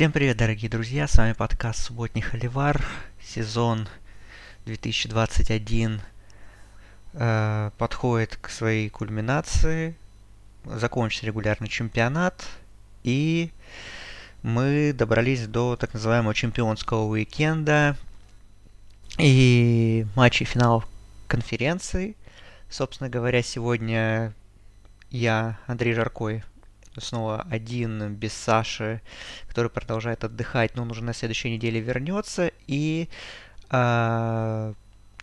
Всем привет, дорогие друзья! С вами подкаст «Субботний Холивар», сезон 2021 э, подходит к своей кульминации, закончится регулярный чемпионат, и мы добрались до так называемого чемпионского уикенда и матчей финалов конференции. Собственно говоря, сегодня я, Андрей Жаркой, снова один, без Саши, который продолжает отдыхать, но он уже на следующей неделе вернется. И э,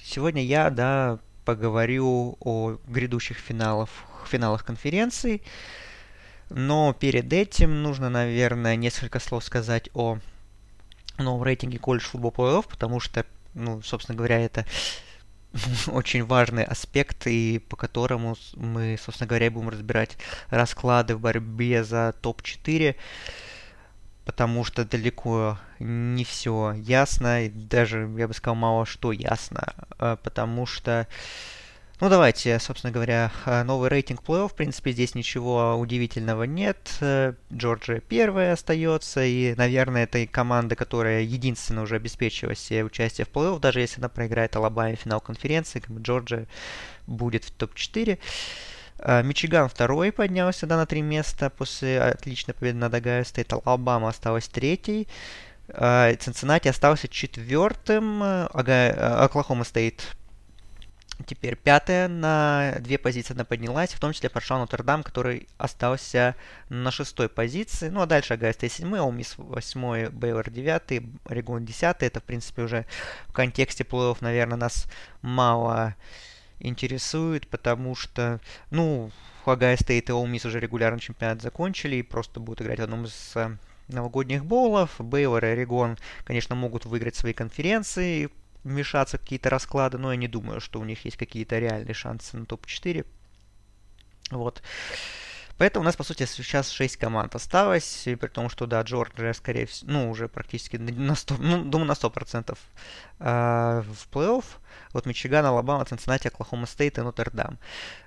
сегодня я, да, поговорю о грядущих финалах, финалах конференции. Но перед этим нужно, наверное, несколько слов сказать о новом рейтинге колледж футбол плей-офф, потому что, ну, собственно говоря, это очень важный аспект, и по которому мы, собственно говоря, будем разбирать расклады в борьбе за топ-4, потому что далеко не все ясно, и даже, я бы сказал, мало что ясно, а, потому что ну давайте, собственно говоря, э, новый рейтинг плей-офф. В принципе, здесь ничего удивительного нет. Э, Джорджия первая остается, и, наверное, это команда, которая единственная уже обеспечила себе участие в плей-офф, даже если она проиграет Алабаме финал конференции, как бы Джорджия будет в топ-4. Э, Мичиган второй поднялся да, на три места после отличной победы над Огайо Стейт. Алабама осталась третьей. Цинциннати остался четвертым. Оклахома Стейт Теперь пятая на две позиции она поднялась, в том числе прошел Нотр-Дам, который остался на шестой позиции. Ну а дальше Огайо Стейт седьмой, Оле Мисс восьмой, Бейлор девятый, Орегон десятый. Это, в принципе, уже в контексте плей-офф, наверное, нас мало интересует, потому что, ну, Огайо Стейт и Оле Мисс уже регулярный чемпионат закончили и просто будут играть в одном из э, новогодних боулов. Бейлор и Орегон, конечно, могут выиграть свои конференции, вмешаться какие-то расклады, но я не думаю, что у них есть какие-то реальные шансы на топ-4. Вот. Поэтому у нас, по сути, сейчас 6 команд осталось, и при том, что, да, Джорджия, скорее всего, ну, уже практически на 100, ну, думаю, на 100% э, в плей-офф. Вот Мичиган, Алабама, Цинциннати, Оклахома Стейт и Нотр-Дам.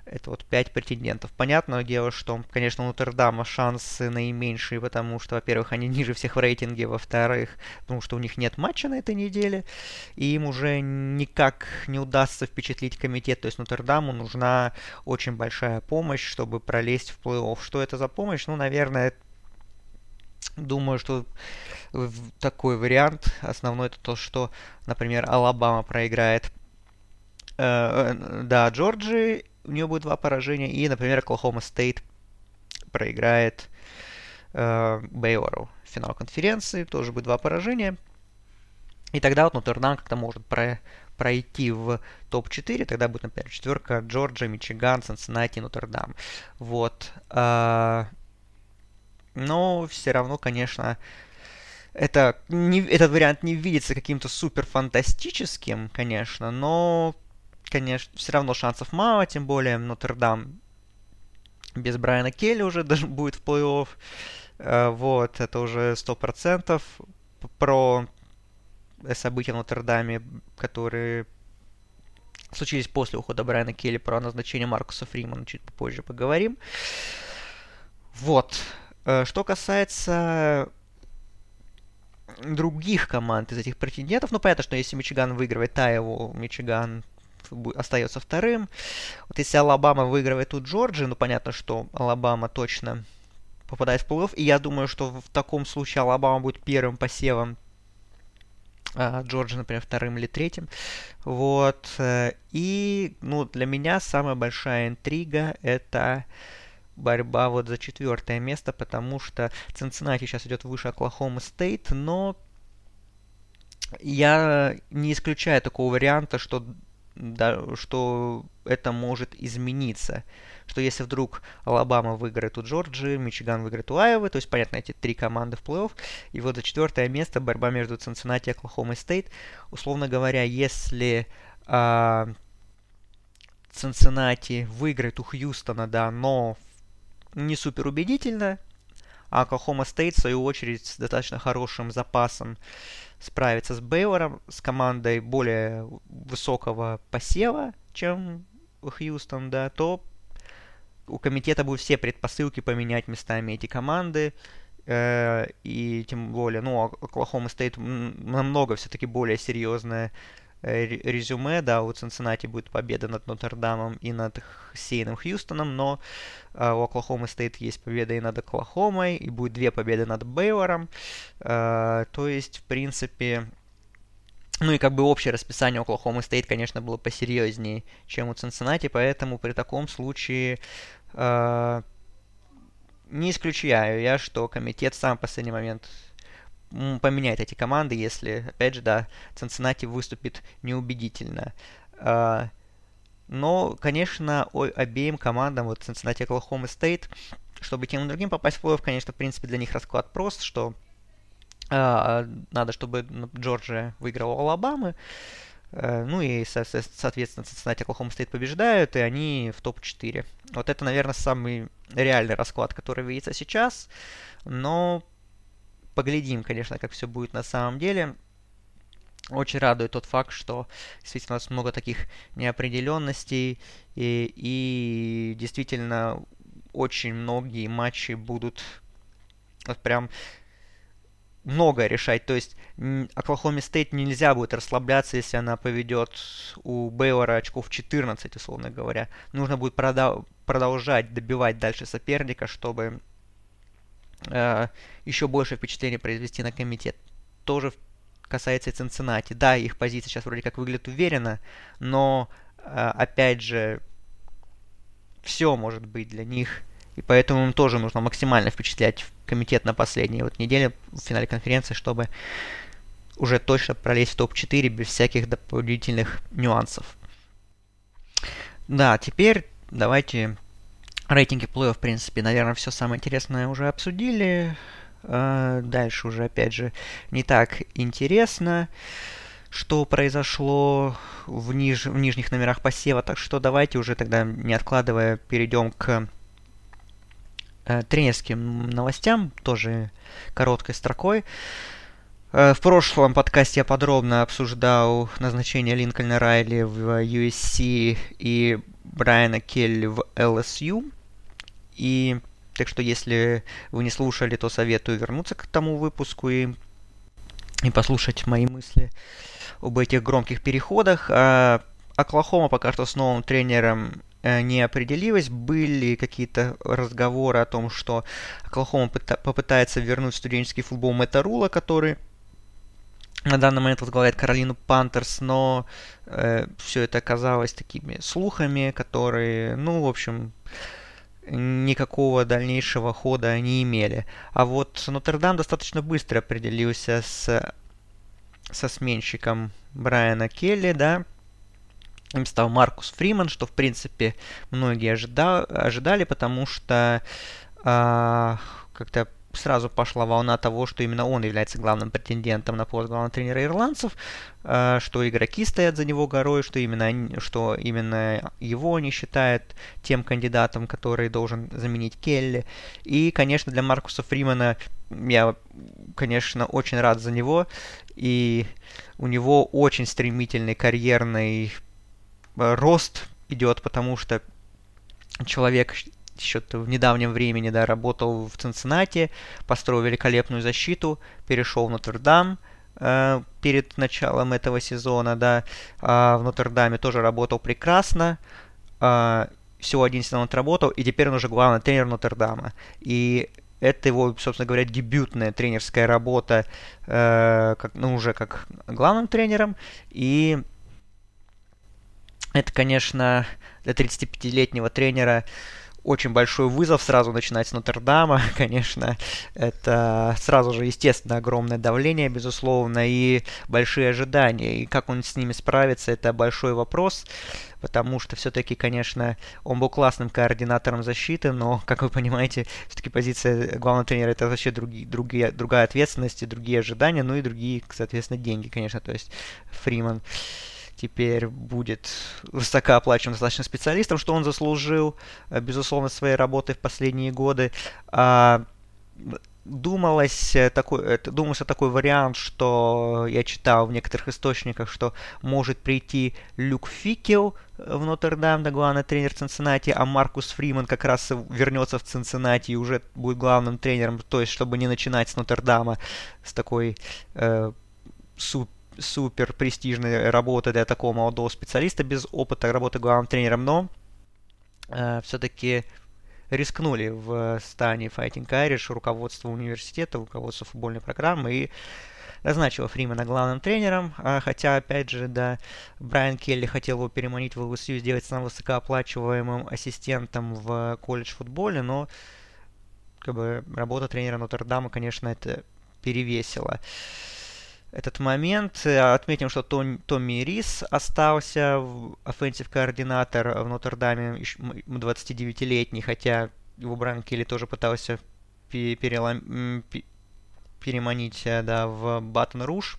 Это вот 5 претендентов. Понятное дело, что, конечно, у Нотр-Дама шансы наименьшие, потому что, во-первых, они ниже всех в рейтинге, во-вторых, потому что у них нет матча на этой неделе, и им уже никак не удастся впечатлить комитет. То есть Нотр-Даму нужна очень большая помощь, чтобы пролезть в плей-офф. Что это за помощь? Ну, наверное, думаю, что такой вариант основной это то, что, например, Алабама проиграет да, Джорджии, у нее будет два поражения, и, например, Оклахома Стейт проиграет э, Бейлору финал конференции, тоже будет два поражения. И тогда вот Нотр-Дам как-то может про, пройти в топ-4, тогда будет, например, четверка Джорджия, Мичиган, Цинциннати, Нотр-Дам. Вот. Э, но все равно, конечно, это не, этот вариант не видится каким-то супер фантастическим, конечно, но, конечно, все равно шансов мало, тем более Нотр-Дам без Брайана Келли уже даже будет в плей-офф. Э, вот, это уже 100%. Про события в Нотр-Даме, которые случились после ухода Брайана Келли, про назначение Маркуса Фримана чуть попозже поговорим. Вот. Э, что касается других команд из этих претендентов, ну, понятно, что если Мичиган выигрывает у Айовы, Мичиган остается вторым. Вот если Алабама выигрывает у Джорджии, ну, понятно, что Алабама точно попадает в плей-офф. И я думаю, что в таком случае Алабама будет первым посевом, а Джорджия, например, вторым или третьим. Вот. Э, и, ну, для меня самая большая интрига это борьба вот за четвертое место, потому что Цинциннати сейчас идет выше Оклахома Стейт, но я не исключаю такого варианта, что, да, что это может измениться. Что если вдруг Алабама выиграет у Джорджии, Мичиган выиграет у Айовы, то есть, понятно, эти три команды в плей-офф, и вот за четвертое место борьба между Цинциннати и Оклахома Стейт. Условно говоря, если а, Цинциннати выиграет у Хьюстона, да, но не супер убедительно, а Оклахома Стейт, в свою очередь, с достаточно хорошим запасом справится с Бейлором, с командой более высокого посева, чем Хьюстон, да, то у комитета будут все предпосылки поменять местами эти команды, Э, и тем более, ну, Оклахома Стейт намного все-таки более серьезное э, резюме, да, у Цинциннати будет победа над Нотр-Дамом и над сильным Хьюстоном, но э, у Оклахомы Стейт есть победа и над Оклахомой, и будет две победы над Бейлором, э, то есть, в принципе, ну и как бы общее расписание Оклахомы Стейт, конечно, было посерьезнее, чем у Цинциннати, поэтому при таком случае э, не исключаю я, что комитет сам в последний момент поменяет эти команды, если, опять же, да, Цинциннати выступит неубедительно. А, но, конечно, обеим командам, вот Cincinnati и Oklahoma State, чтобы тем и другим попасть в плей-офф, конечно, в принципе, для них расклад прост, что э, надо, чтобы Джорджия выиграла у Алабамы, Э, ну и, соответственно, Cincinnati Oklahoma State побеждают, и они в топ-4. Вот это, наверное, самый реальный расклад, который видится сейчас. Но поглядим, конечно, как все будет на самом деле. Очень радует тот факт, что действительно у нас много таких неопределенностей, и, и действительно очень многие матчи будут вот прям много решать. То есть Оклахоме Стейт нельзя будет расслабляться, если она поведет у Бейлора очков 14, условно говоря. Нужно будет продолжать добивать дальше соперника, чтобы э, еще больше впечатления произвести на комитет. Тоже касается и Цинциннати. Да, их позиция сейчас вроде как выглядит уверенно, но э, опять же все может быть для них и поэтому им тоже нужно максимально впечатлять комитет на последней вот неделе в финале конференции, чтобы уже точно пролезть в топ-4 без всяких дополнительных нюансов. Да, теперь давайте рейтинги плей в принципе, наверное, все самое интересное уже обсудили. А, дальше уже, опять же, не так интересно, что произошло в, ниж в нижних номерах посева. Так что давайте уже тогда, не откладывая, перейдем к э, тренерским новостям, тоже короткой строкой. Э, в прошлом подкасте я подробно обсуждал назначение Линкольна Райли в USC и Брайана Келли в LSU. И так что если вы не слушали, то советую вернуться к тому выпуску и, и послушать мои мысли об этих громких переходах. А Оклахома пока что с новым тренером Э, не определилась. Были какие-то разговоры о том, что Оклахома попытается вернуть студенческий футбол Мэтта Рула, который на данный момент возглавляет Каролину Пантерс, но э, все это оказалось такими слухами, которые, ну, в общем, никакого дальнейшего хода не имели. А вот Нотр-Дам достаточно быстро определился с, со сменщиком Брайана Келли, да, им стал Маркус Фриман, что, в принципе, многие ожида ожидали, потому что э, как-то сразу пошла волна того, что именно он является главным претендентом на пост главного тренера ирландцев, э, что игроки стоят за него горой, что именно, что именно его они считают тем кандидатом, который должен заменить Келли. И, конечно, для Маркуса Фримана я, конечно, очень рад за него. И у него очень стремительный карьерный Э, рост идет, потому что человек еще в недавнем времени да, работал в Цинциннате, построил великолепную защиту, перешел в Нотр-Дам э, перед началом этого сезона, да, э, в Нотр-Даме тоже работал прекрасно, э, всего один сезон отработал, и теперь он уже главный тренер Нотр-Дама. И это его, собственно говоря, дебютная тренерская работа, э, как, ну, уже как главным тренером, и это, конечно, для 35-летнего тренера очень большой вызов сразу начинать с Нотр-Дама, конечно. Это сразу же, естественно, огромное давление, безусловно, и большие ожидания. И как он с ними справится, это большой вопрос, потому что все-таки, конечно, он был классным координатором защиты, но, как вы понимаете, все-таки позиция главного тренера это вообще другие, другие, другая ответственность и другие ожидания, ну и другие, соответственно, деньги, конечно. То есть Фриман теперь будет высокооплачиваемым достаточно специалистом, что он заслужил, э, безусловно, своей работой в последние годы. А думалось такой, думался такой вариант, что я читал в некоторых источниках, что может прийти Люк Фикел в Нотр-Дам, да, главный тренер Цинциннати, а Маркус Фриман как раз вернется в Цинциннати и уже будет главным тренером, то есть чтобы не начинать с Нотр-Дама с такой э, суп, супер престижной работы для такого молодого специалиста без опыта работы главным тренером, но э, все-таки рискнули в стане Fighting Irish руководство университета, руководство футбольной программы и назначила Фримена главным тренером, а, хотя, опять же, да, Брайан Келли хотел его переманить в ЛСЮ, сделать самым высокооплачиваемым ассистентом в колледж футболе, но как бы работа тренера Нотр-Дама, конечно, это перевесила этот момент. Отметим, что Том, Томми Рис остался в offensive координатор в Нотр-Даме, 29-летний, хотя его Брайан Келли тоже пытался перелом, переманить э, да, в Батон Руш.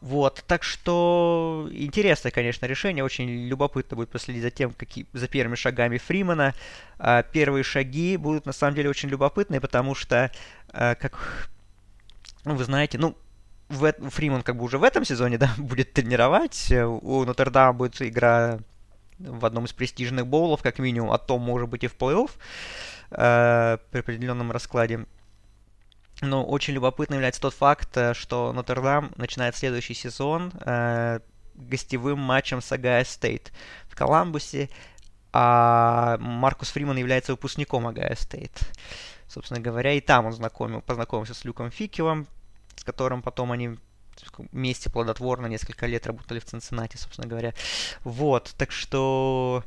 Вот, так что интересное, конечно, решение. Очень любопытно будет последить за тем, какие, за первыми шагами Фримана. А, первые шаги будут на самом деле очень любопытные, потому что, а, как вы знаете, ну, в, Фриман как бы уже в этом сезоне, да, будет тренировать. У Нотр-Дама будет игра в одном из престижных боулов, как минимум, а то может быть и в плей-офф э, при определенном раскладе. Но очень любопытно является тот факт, э, что Нотр-Дам начинает следующий сезон э, гостевым матчем с Огайо Стейт в Коламбусе, а Маркус Фриман является выпускником Огайо Стейт. Собственно говоря, и там он знакомил, познакомился с Люком Фикеллом, с которым потом они вместе плодотворно несколько лет работали в Цинциннати, собственно говоря. Вот, так что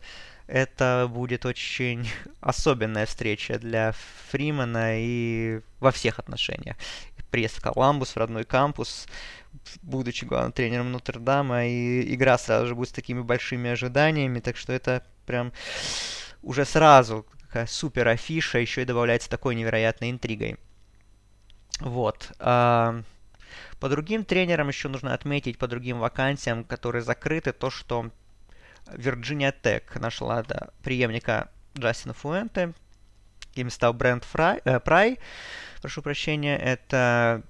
это будет очень особенная встреча для Фримана и во всех отношениях. Приезд в Коламбус, в родной кампус, будучи главным тренером Нотр-Дама, и игра сразу же будет с такими большими ожиданиями, так что это прям уже сразу такая супер афиша, еще и добавляется такой невероятной интригой. Вот. По другим тренерам еще нужно отметить, по другим вакансиям, которые закрыты, то, что Virginia Tech нашла да, преемника Джастина Фуэнте. Им стал Фрай, э, Прай. Прошу прощения, это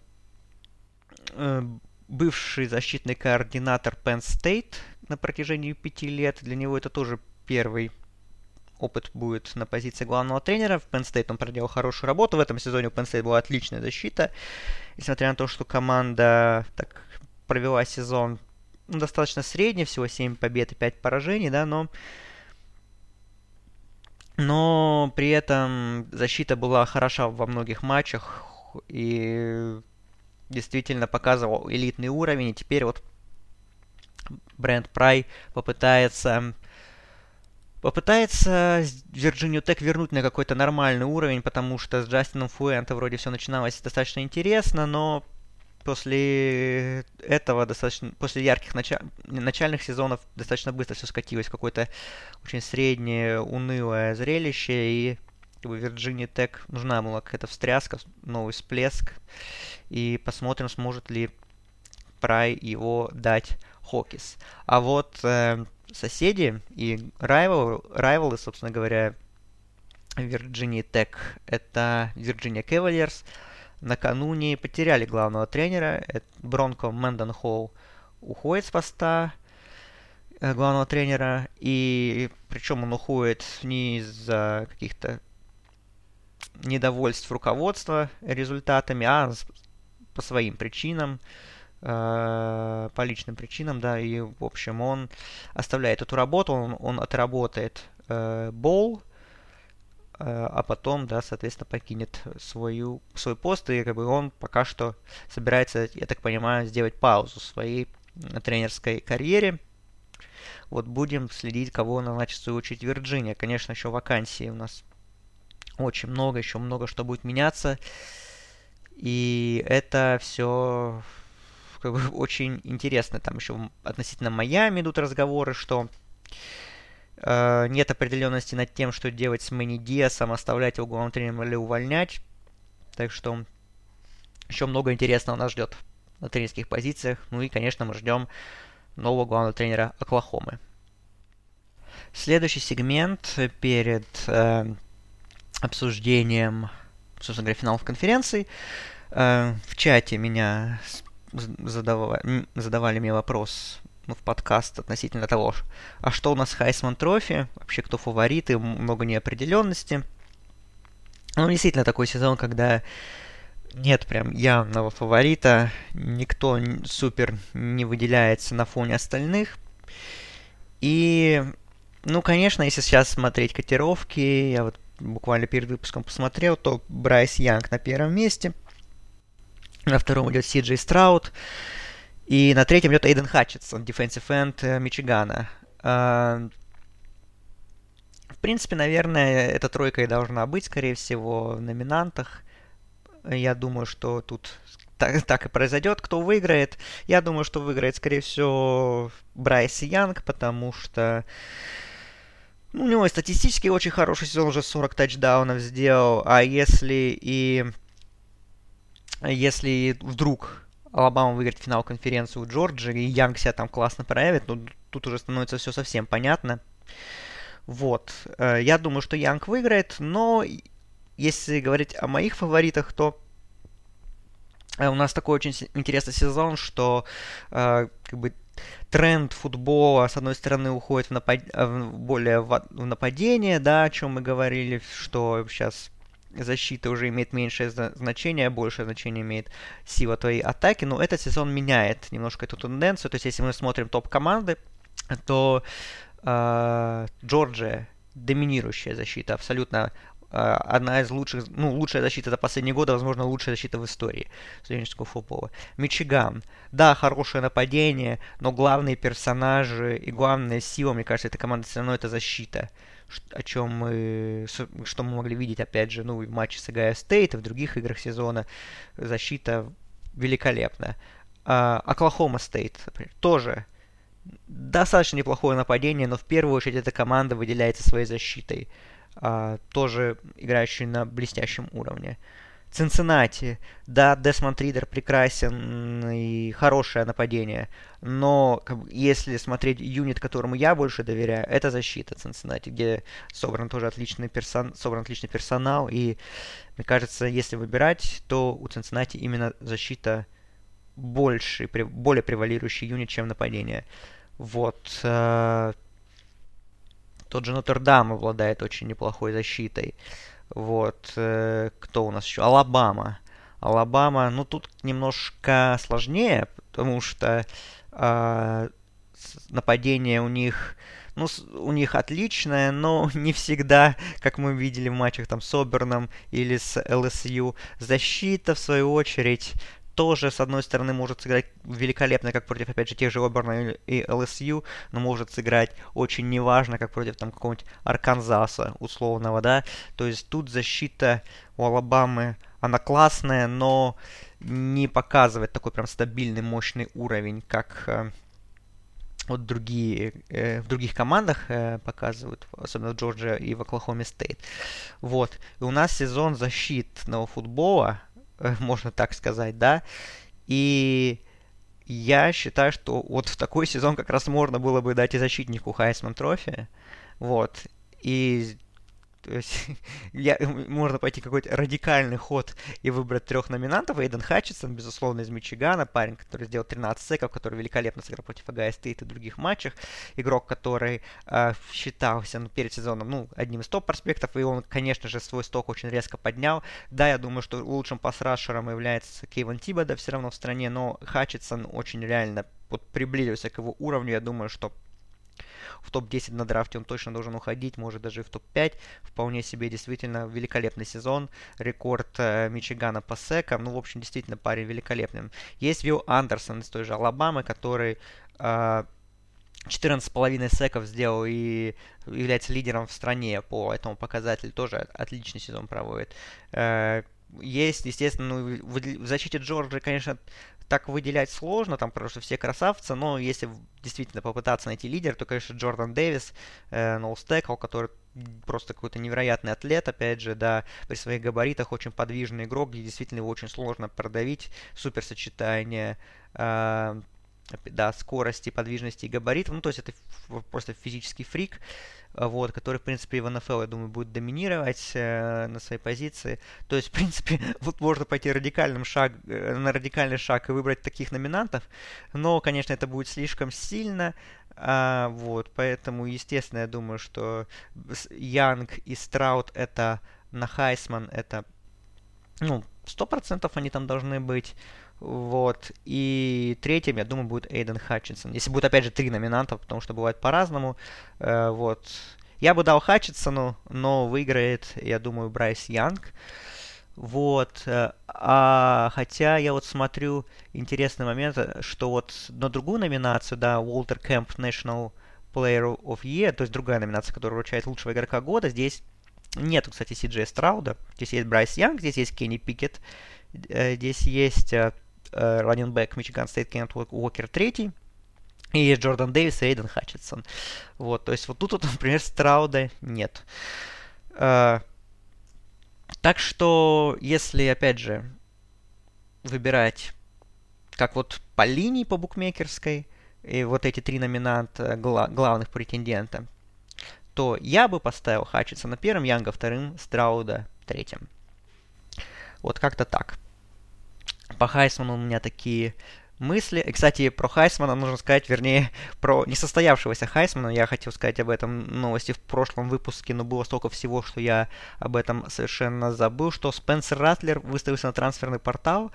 э, бывший защитный координатор Penn State на протяжении пяти лет. Для него это тоже первый опыт будет на позиции главного тренера. В Penn State он проделал хорошую работу. В этом сезоне у Penn State была отличная защита. Несмотря на то, что команда так провела сезон ну, достаточно средний, всего 7 побед и 5 поражений, да, но но при этом защита была хороша во многих матчах и действительно показывал элитный уровень. И теперь вот Брэнд Прай попытается попытается Вирджинию Тек вернуть на какой-то нормальный уровень, потому что с Джастином Фуэнто вроде все начиналось достаточно интересно, но после этого достаточно, после ярких началь, начальных сезонов достаточно быстро все скатилось в какое-то очень среднее, унылое зрелище, и как бы нужна была какая-то встряска, новый всплеск, и посмотрим, сможет ли Прай его дать Хокис. А вот э, соседи и райвалы, райвалы, собственно говоря, Virginia Tech, это Virginia Cavaliers, накануне потеряли главного тренера. Бронко Мэндон Холл уходит с поста э, главного тренера. И причем он уходит не из-за каких-то недовольств руководства результатами, а по своим причинам, по личным причинам, да, и, в общем, он оставляет эту работу, он, он отработает э, бол, Э, а потом, да, соответственно, покинет свою, свой пост, и как бы он пока что собирается, я так понимаю, сделать паузу в своей тренерской карьере. Вот будем следить, кого назначит в свою очередь Вирджиния. Конечно, еще вакансий у нас очень много, еще много что будет меняться. И это все как бы очень интересно. Там еще относительно Майами идут разговоры, что Э, нет определенности над тем, что делать с Мэнни Диасом, оставлять его главным тренером или увольнять. Так что еще много интересного нас ждет на тренерских позициях. Ну и, конечно, мы ждем нового главного тренера Оклахомы. Следующий сегмент перед э, обсуждением собственно говоря, финалов конференции. Э, в чате меня задавали, задавали мне вопрос ну, в подкаст относительно того, а что у нас Хайсман Трофи, вообще кто фавориты, много неопределенности. Ну, действительно, такой сезон, когда нет прям явного фаворита, никто супер не выделяется на фоне остальных. И, ну, конечно, если сейчас смотреть котировки, я вот буквально перед выпуском посмотрел, то Брайс Янг на первом месте, на втором идет Си Джей Страут, и на третьем идет Эйден Хатчетсон, defensive end э, Мичигана. А, в принципе, наверное, эта тройка и должна быть, скорее всего, в номинантах. Я думаю, что тут так, так и произойдет. Кто выиграет? Я думаю, что выиграет, скорее всего, Брайс Янг, потому что ну, у него и статистически очень хороший сезон, уже 40 тачдаунов сделал. А если и если вдруг Алабама выиграет финал конференции у Джорджии, и Янг себя там классно проявит, ну, тут уже становится все совсем понятно. Вот. Э, я думаю, что Янг выиграет, но если говорить о моих фаворитах, то э, у нас такой очень интересный сезон, что э, как бы тренд футбола, с одной стороны, уходит в, напад... в более в нападение, да, о чем мы говорили, что сейчас защита уже имеет меньшее значение, большее значение имеет сила твоей атаки, но этот сезон меняет немножко эту тенденцию. То есть, если мы смотрим топ-команды, то э, Джорджия доминирующая защита, абсолютно одна из лучших, ну, лучшая защита за последние годы, возможно, лучшая защита в истории студенческого футбола. Мичиган. Да, хорошее нападение, но главные персонажи и главная сила, мне кажется, этой команды все равно это защита о чем мы, что мы могли видеть, опять же, ну, в матче с Огайо Стейт и в других играх сезона. Защита великолепная. А, Оклахома Стейт тоже достаточно неплохое нападение, но в первую очередь эта команда выделяется своей защитой, а, тоже играющей на блестящем уровне. Цинциннати, да, Десмонд Ридер прекрасен и хорошее нападение, но если смотреть юнит, которому я больше доверяю, это защита Цинциннати, где собран тоже отличный, персон, собран отличный персонал, и мне кажется, если выбирать, то у Цинциннати именно защита больше, более превалирующий юнит, чем нападение. Вот. Тот же Нотр-Дам обладает очень неплохой защитой. Вот. Э, кто у нас еще? Алабама. Алабама, ну тут немножко сложнее, потому что э, нападение у них, ну, у них отличное, но не всегда, как мы видели в матчах там с Оберном или с ЛСЮ. Защита, в свою очередь, тоже, с одной стороны, может сыграть великолепно, как против, опять же, тех же Оберна и ЛСЮ, но может сыграть очень неважно, как против там какого-нибудь Арканзаса условного, да. То есть тут защита у Алабамы, она классная, но не показывает такой прям стабильный, мощный уровень, как э, вот другие, э, в других командах э, показывают, особенно в Джорджия и в Оклахоме Стейт. Вот. И у нас сезон защитного футбола, можно так сказать, да. И я считаю, что вот в такой сезон как раз можно было бы дать и защитнику Heisman Trophy. Вот. И то есть я, можно пойти какой-то радикальный ход и выбрать трех номинантов. Эйден Хатчинсон, безусловно, из Мичигана, парень, который сделал 13 сэков, который великолепно сыграл против Огайо Стейт и других матчах. Игрок, который э, считался ну, перед сезоном ну, одним из топ-проспектов, и он, конечно же, свой сток очень резко поднял. Да, я думаю, что лучшим пасрашером является Кейван Тибода все равно в стране, но Хатчинсон очень реально вот, приблизился к его уровню. Я думаю, что в топ-10 на драфте он точно должен уходить, может даже и в топ-5. Вполне себе действительно великолепный сезон. Рекорд э, Мичигана по секам. Ну, в общем, действительно парень великолепный. Есть Вилл Андерсон из той же Алабамы, который э, 14,5 секов сделал и является лидером в стране по этому показателю. Тоже отличный сезон проводит. Есть, естественно, ну, в защите Джорджа, конечно, так выделять сложно, там, потому что все красавцы, но если действительно попытаться найти лидер, то, конечно, Джордан Дэвис, э, который просто какой-то невероятный атлет, опять же, да, при своих габаритах очень подвижный игрок, где действительно его очень сложно продавить, суперсочетание. Э, да, скорости, подвижности и габаритов. Ну, то есть это просто физический фрик, вот, который, в принципе, в НФЛ, я думаю, будет доминировать э, на своей позиции. То есть, в принципе, вот можно пойти радикальным шаг, э, на радикальный шаг и выбрать таких номинантов, но, конечно, это будет слишком сильно, а, вот, поэтому, естественно, я думаю, что Янг и Страут это на Хайсман, это, ну, сто процентов они там должны быть. Вот. И третьим, я думаю, будет Эйден Хатчинсон. Если будет, опять же, три номинанта, потому что бывает по-разному. Э, вот. Я бы дал Хатчинсону, но выиграет, я думаю, Брайс Янг. Вот. Э, а, хотя я вот смотрю интересный момент, что вот на другую номинацию, да, Уолтер Кэмп National Player of Year, то есть другая номинация, которая вручает лучшего игрока года, здесь нету, кстати, Си Джей Страуда. Здесь есть Брайс Янг, здесь есть Кенни Пикет, э, здесь есть running back Мичиган Стейт Кеннет Уокер третий. И Джордан Дэвис и Эйден Хатчинсон. Вот, то есть вот тут, вот, например, Страуда нет. Э, так что, если, опять же, выбирать как вот по линии по букмекерской, и вот эти три номинанта гла- главных претендента, то я бы поставил Хатчинсона первым, Янга вторым, Страуда третьим. Вот как-то так. По Хайсману у меня такие мысли. И, кстати, про Хайсмана нужно сказать, вернее, про несостоявшегося Хайсмана. Я хотел сказать об этом новости в прошлом выпуске, но было столько всего, что я об этом совершенно забыл, что Спенсер Ратлер выставился на трансферный портал,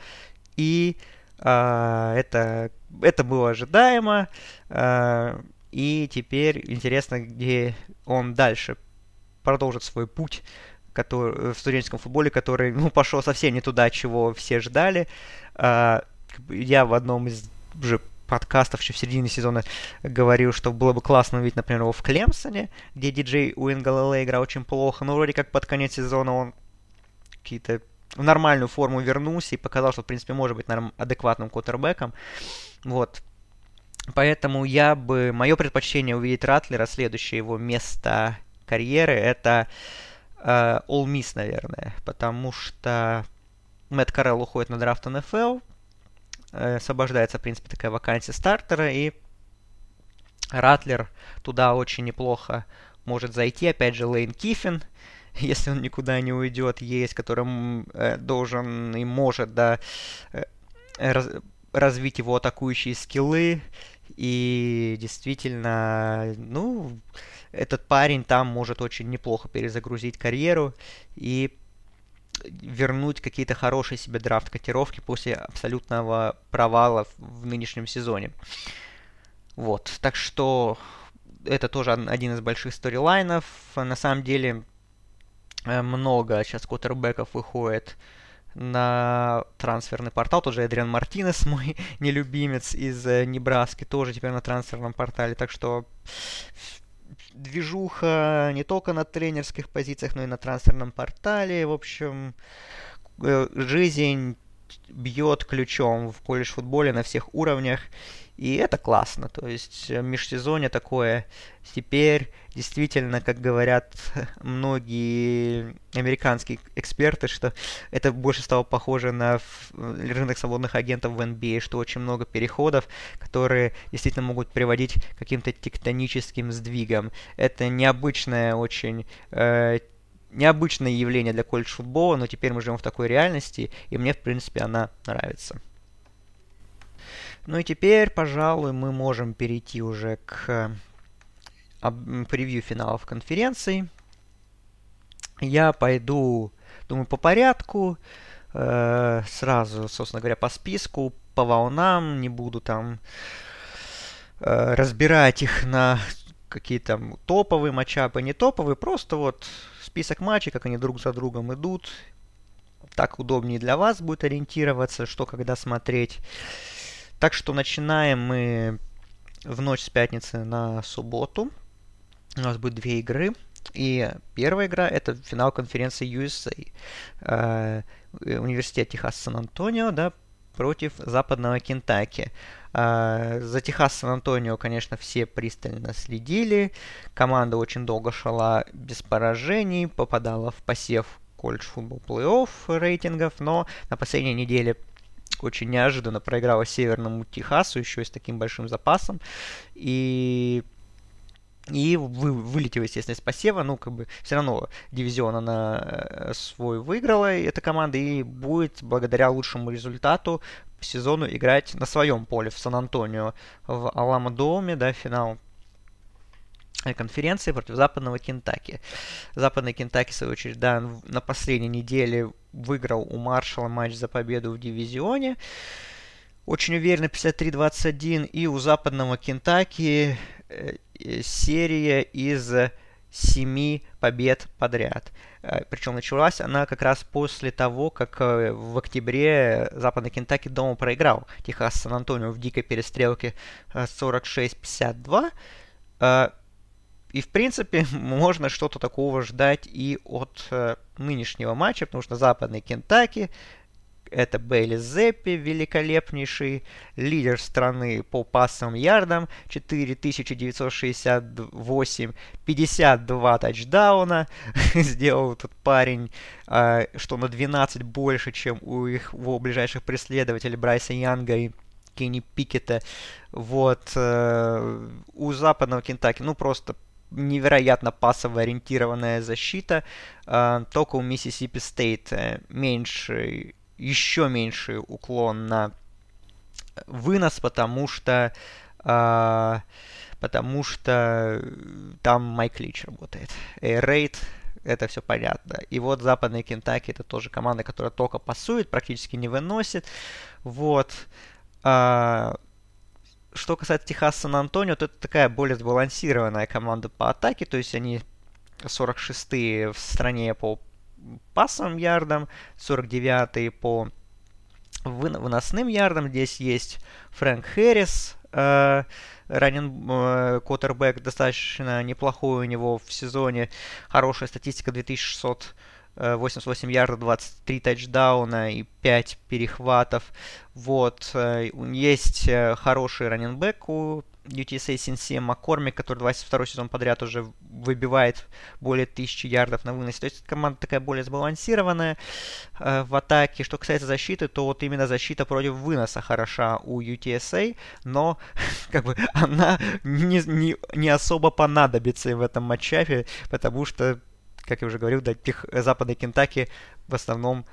и э, это, это было ожидаемо. Э, и теперь интересно, где он дальше продолжит свой путь который, в студенческом футболе, который ну, пошел совсем не туда, чего все ждали. А, я в одном из уже подкастов еще в середине сезона говорил, что было бы классно увидеть, например, его в Клемсоне, где диджей Уингалале играл очень плохо, но вроде как под конец сезона он какие-то в нормальную форму вернулся и показал, что, в принципе, может быть норм- адекватным квотербеком. Вот. Поэтому я бы... Мое предпочтение увидеть Ратлера, следующее его место карьеры, это э, All Miss, наверное, потому что Мэтт Карелл уходит на драфт НФЛ, э, освобождается, в принципе, такая вакансия стартера, и Ратлер туда очень неплохо может зайти. Опять же, Лейн Киффин, если он никуда не уйдет, есть, которым э, должен и может, да, э, раз, развить его атакующие скиллы. И действительно, ну, этот парень там может очень неплохо перезагрузить карьеру и вернуть какие-то хорошие себе драфт-котировки после абсолютного провала в нынешнем сезоне. Вот, так что это тоже один из больших сторилайнов. На самом деле э, много сейчас квотербеков выходит на трансферный портал. Тот же Эдриан Мартинес, мой нелюбимец из э, Небраски, тоже теперь на трансферном портале. Так что движуха не только на тренерских позициях, но и на трансферном портале. В общем, э, жизнь бьет ключом в колледж-футболе на всех уровнях. И это классно. То есть э, межсезонье такое теперь действительно, как говорят многие американские эксперты, что это больше стало похоже на рынок свободных агентов в NBA, что очень много переходов, которые действительно могут приводить к каким-то тектоническим сдвигам. Это необычное очень э, необычное явление для колледж-футбола, но теперь мы живем в такой реальности, и мне, в принципе, она нравится. Ну и теперь, пожалуй, мы можем перейти уже к превью финалов конференции. Я пойду, думаю, по порядку, э, сразу, собственно говоря, по списку, по волнам, не буду там э, разбирать их на какие-то топовые матчапы, не топовые, просто вот список матчей, как они друг за другом идут. Так удобнее для вас будет ориентироваться, что когда смотреть. Так что начинаем мы в ночь с пятницы на субботу. У нас будет две игры. И первая игра это финал конференции USA. Э, университет Техас Сан-Антонио, да, против западного Кентаки. Э, за Техас Сан-Антонио, конечно, все пристально следили. Команда очень долго шла без поражений, попадала в посев колледж футбол плей-офф рейтингов, но на последней неделе очень неожиданно проиграла Северному Техасу еще с таким большим запасом. И и вы, вылетела, естественно, из посева. Ну, как бы, все равно дивизион она э, свой выиграла, эта команда, и будет, благодаря лучшему результату, сезону играть на своем поле в Сан-Антонио в Алама-Доме, да, финал конференции против Западного Кентаки. Западный Кентаки, в свою очередь, да, на последней неделе выиграл у Маршала матч за победу в дивизионе. Очень уверенно 53-21. И у Западного Кентаки э, серия из семи побед подряд. Э, Причем началась она как раз после того, как э, в октябре Западный Кентаки дома проиграл Техас Сан-Антонио в дикой перестрелке 46-52. И, в принципе, можно что-то такого ждать и от э, нынешнего матча, потому что западный Кентаки это Бейли Зеппи, великолепнейший лидер страны по пассовым ярдам, 4968, 52 тачдауна сделал этот парень, э, что на 12 больше, чем у их его ближайших преследователей Брайса Янга и Кенни Пикета. Вот. Э, у западного Кентаки, ну, просто невероятно пассово ориентированная защита. Э, только у Миссисипи Стейт э, меньше, еще меньший уклон на вынос, потому что э, потому что там Майк Лич работает. Air Raid это все понятно. И вот западный Кентаки это тоже команда, которая только пасует, практически не выносит. Вот. Что касается Техаса Сан-Антонио, то это такая более сбалансированная команда по атаке, то есть они 46-е в стране по пасовым ярдам, 49-е по выносным ярдам. Здесь есть Фрэнк Хэррис, э, ранен э, квотербек, достаточно неплохой у него в сезоне, хорошая статистика 2600 88 ярдов, 23 тачдауна и 5 перехватов. Вот. Э, есть э, хороший раненбэк у UTSA Синсия Маккормик, который 22 сезон подряд уже выбивает более 1000 ярдов на выносе. То есть команда такая более сбалансированная э, в атаке. Что касается защиты, то вот именно защита против выноса хороша у UTSA, но как бы она не, не, не особо понадобится в этом матчапе, потому что как я уже говорил, тех, э, западной Кентаки в основном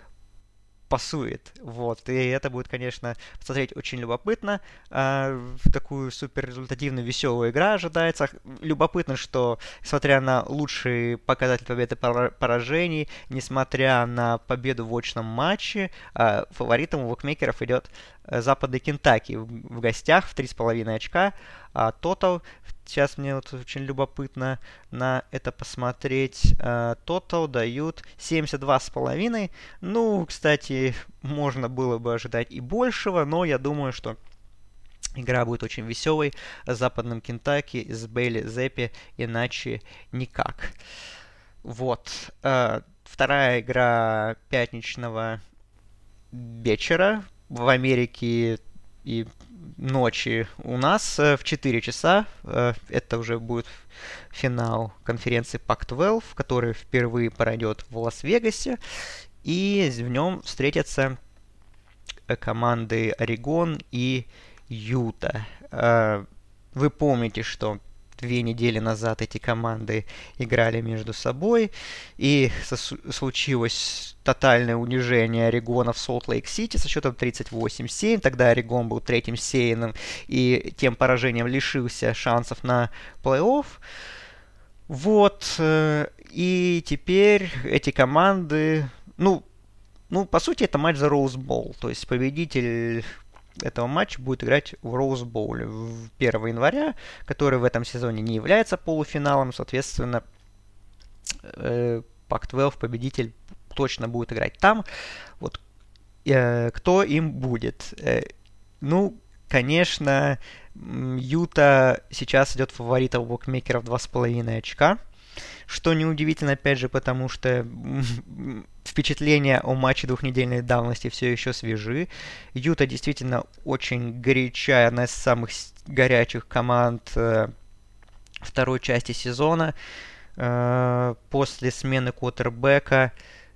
пасует. Вот. И это будет, конечно, посмотреть очень любопытно. А, такую супер результативную, веселую игра ожидается. Любопытно, что, несмотря на лучший показатель победы поражений, несмотря на победу в очном матче, а, фаворитом у букмекеров идет э, западный Кентаки в гостях в 3,5 очка. А тотал Сейчас мне вот очень любопытно на это посмотреть. Тотал дают 72,5. Ну, кстати, можно было бы ожидать и большего, но я думаю, что Игра будет очень веселой с западным Кентаки, с Бейли Зеппи, иначе никак. Вот. Э, вторая игра пятничного вечера. В Америке и ночи у нас э, в 4 часа. Э, это уже будет финал конференции Pac-12, который впервые пройдет в Лас-Вегасе. И в нем встретятся э, команды Орегон и Юта. Вы помните, что две недели назад эти команды играли между собой, и случилось тотальное унижение Орегона в Солт-Лейк-Сити со счетом 38-7. Тогда Орегон был третьим сеянным и тем поражением лишился шансов на плей-офф. Вот. Э, и теперь эти команды... Ну, ну, по сути, это матч за Роуз. То есть победитель этого матча будет играть в Роуз Боуле 1 января, который в этом сезоне не является полуфиналом, соответственно, э, Пак-12 победитель точно будет играть там. Вот э, кто им будет? Э, ну, конечно, Юта сейчас идет фаворитом букмекеров 2,5 очка. Что неудивительно, опять же, потому что впечатления о матче двухнедельной давности все еще свежи. Юта действительно очень горячая, одна из самых горячих команд э, второй части сезона. Э, после смены квотербека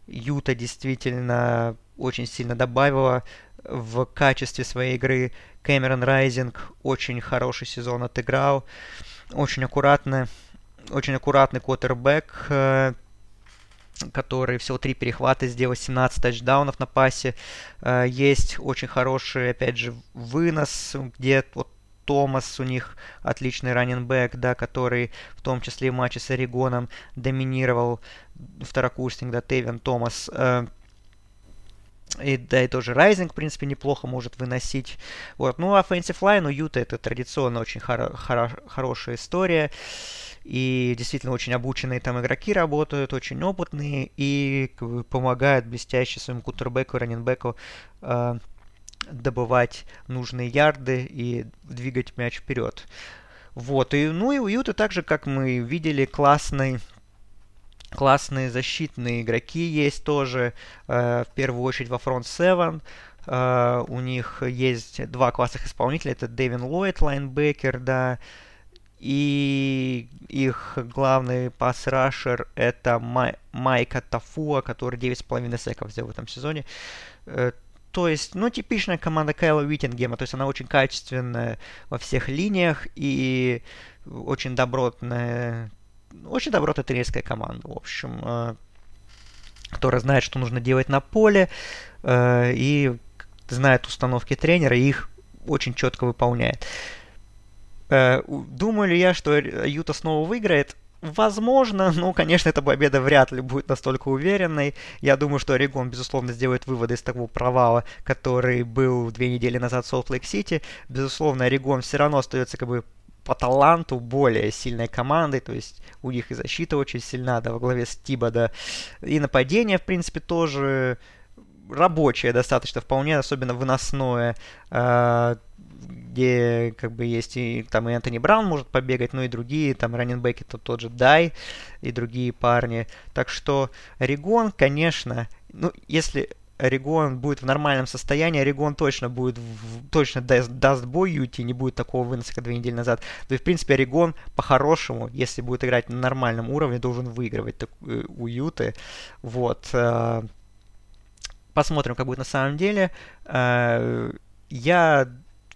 Юта действительно очень сильно добавила в качестве своей игры. Кэмерон Райзинг очень хороший сезон отыграл. Очень аккуратно, очень аккуратный квотербек, э, который всего три перехвата сделал, 17 тачдаунов на пасе. Э, есть очень хороший, опять же, вынос, где вот Томас у них отличный раненбэк, да, который в том числе в матче с Орегоном доминировал второкурсник, да, Тевин Томас. Э, и, да, и тоже Райзинг, в принципе, неплохо может выносить. Вот. Ну, offensive line у Юта это традиционно очень хоро- хоро- хорошая история. И действительно очень обученные там игроки работают, очень опытные и помогают блестяще своему кутербеку раненбеку э, добывать нужные ярды и двигать мяч вперед. Вот, и, ну и у Юта также, как мы видели, классный классные защитные игроки есть тоже, э, в первую очередь во фронт 7. Uh, у них есть два классных исполнителя. Это Дэвин Ллойд, лайнбекер, да, и их главный пас-рашер это Май, Майка Тафуа, который 9,5 секов взял в этом сезоне. Uh, то есть, ну, типичная команда Кайла Уиттингема, то есть она очень качественная во всех линиях и очень добротная очень добротная тренерская команда, в общем, э, которая знает, что нужно делать на поле, э, и знает установки тренера, и их очень четко выполняет. Э, думаю ли я, что Юта снова выиграет? Возможно, но, конечно, эта победа вряд ли будет настолько уверенной. Я думаю, что Орегон, безусловно, сделает выводы из того провала, который был две недели назад в Солт-Лейк-Сити. Безусловно, Орегон все равно остается как бы по таланту более сильной командой, то есть у них и защита очень сильна, да, во главе с Тибода, и нападение, в принципе, тоже рабочее достаточно вполне, особенно выносное, э, где как бы есть и там и Антони Браун может побегать, ну и другие, там раненбеки, то тот же Дай и другие парни. Так что Орегон, конечно, ну если Орегон будет в нормальном состоянии, Орегон точно будет, в, точно даст, даст бой Юти, не будет такого выноса, как две недели назад. То есть, в принципе, Орегон по-хорошему, если будет играть на нормальном уровне, должен выигрывать так, э, у Юты. Вот. Э, посмотрим, как будет на самом деле. Э, я,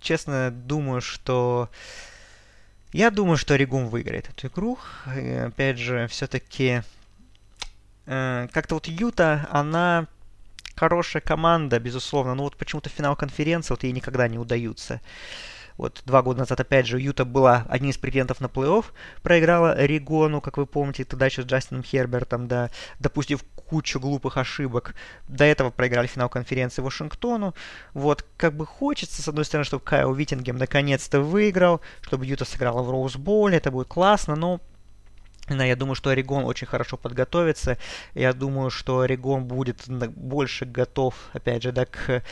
честно, думаю, что... Я думаю, что Орегон выиграет эту игру. И, опять же, все-таки... Как-то вот Юта, она хорошая команда, безусловно, но вот почему-то финал конференции вот ей никогда не удаются. Вот два года назад, опять же, Юта была одним из претендентов на плей-офф, проиграла Ригону, как вы помните, тогда еще с Джастином Хербертом, да, допустив кучу глупых ошибок. До этого проиграли финал конференции Вашингтону. Вот, как бы хочется, с одной стороны, чтобы Кайл Виттингем наконец-то выиграл, чтобы Юта сыграла в Роузболе, это будет классно, но я думаю, что Орегон очень хорошо подготовится. Я думаю, что Орегон будет больше готов, опять же, да, к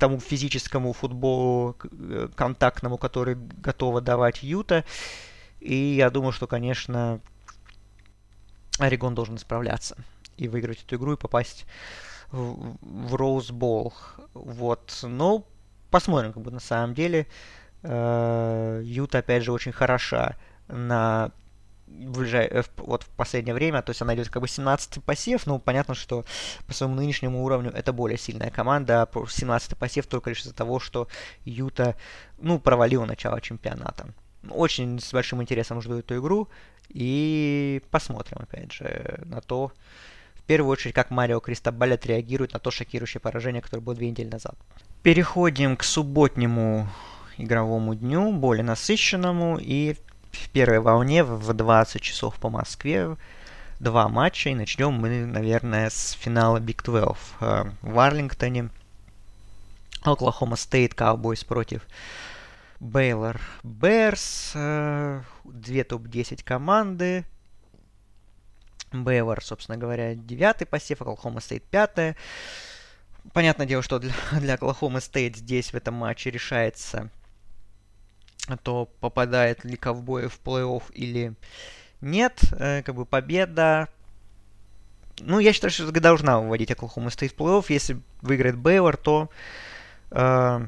тому физическому футболу э, контактному, который готова давать Юта. И я думаю, что, конечно, Орегон должен справляться и выиграть эту игру и попасть в, в Роузбол. Вот. Но посмотрим, как бы на самом деле. Э, Юта, опять же, очень хороша на в, э, вот в последнее время, то есть она идет как бы 17 посев, ну, понятно, что по своему нынешнему уровню это более сильная команда, а 17 посев только лишь из-за того, что Юта, ну, провалила начало чемпионата. Очень с большим интересом жду эту игру, и посмотрим, опять же, на то, в первую очередь, как Марио Кристобаль отреагирует на то шокирующее поражение, которое было две недели назад. Переходим к субботнему игровому дню, более насыщенному, и в первой волне в 20 часов по Москве. Два матча, и начнем мы, наверное, с финала Big 12 э, в Арлингтоне. Оклахома Стейт Cowboys против Baylor Bears. Э, две топ-10 команды. Бейлор, собственно говоря, девятый посев, Оклахома Стейт пятая. Понятное дело, что для, для Оклахомы Стейт здесь в этом матче решается то попадает ли ковбои в плей-офф или нет. Э, как бы победа... Ну, я считаю, что должна выводить Оклахома Стейт в плей-офф. Если выиграет Бейлор, то... Э,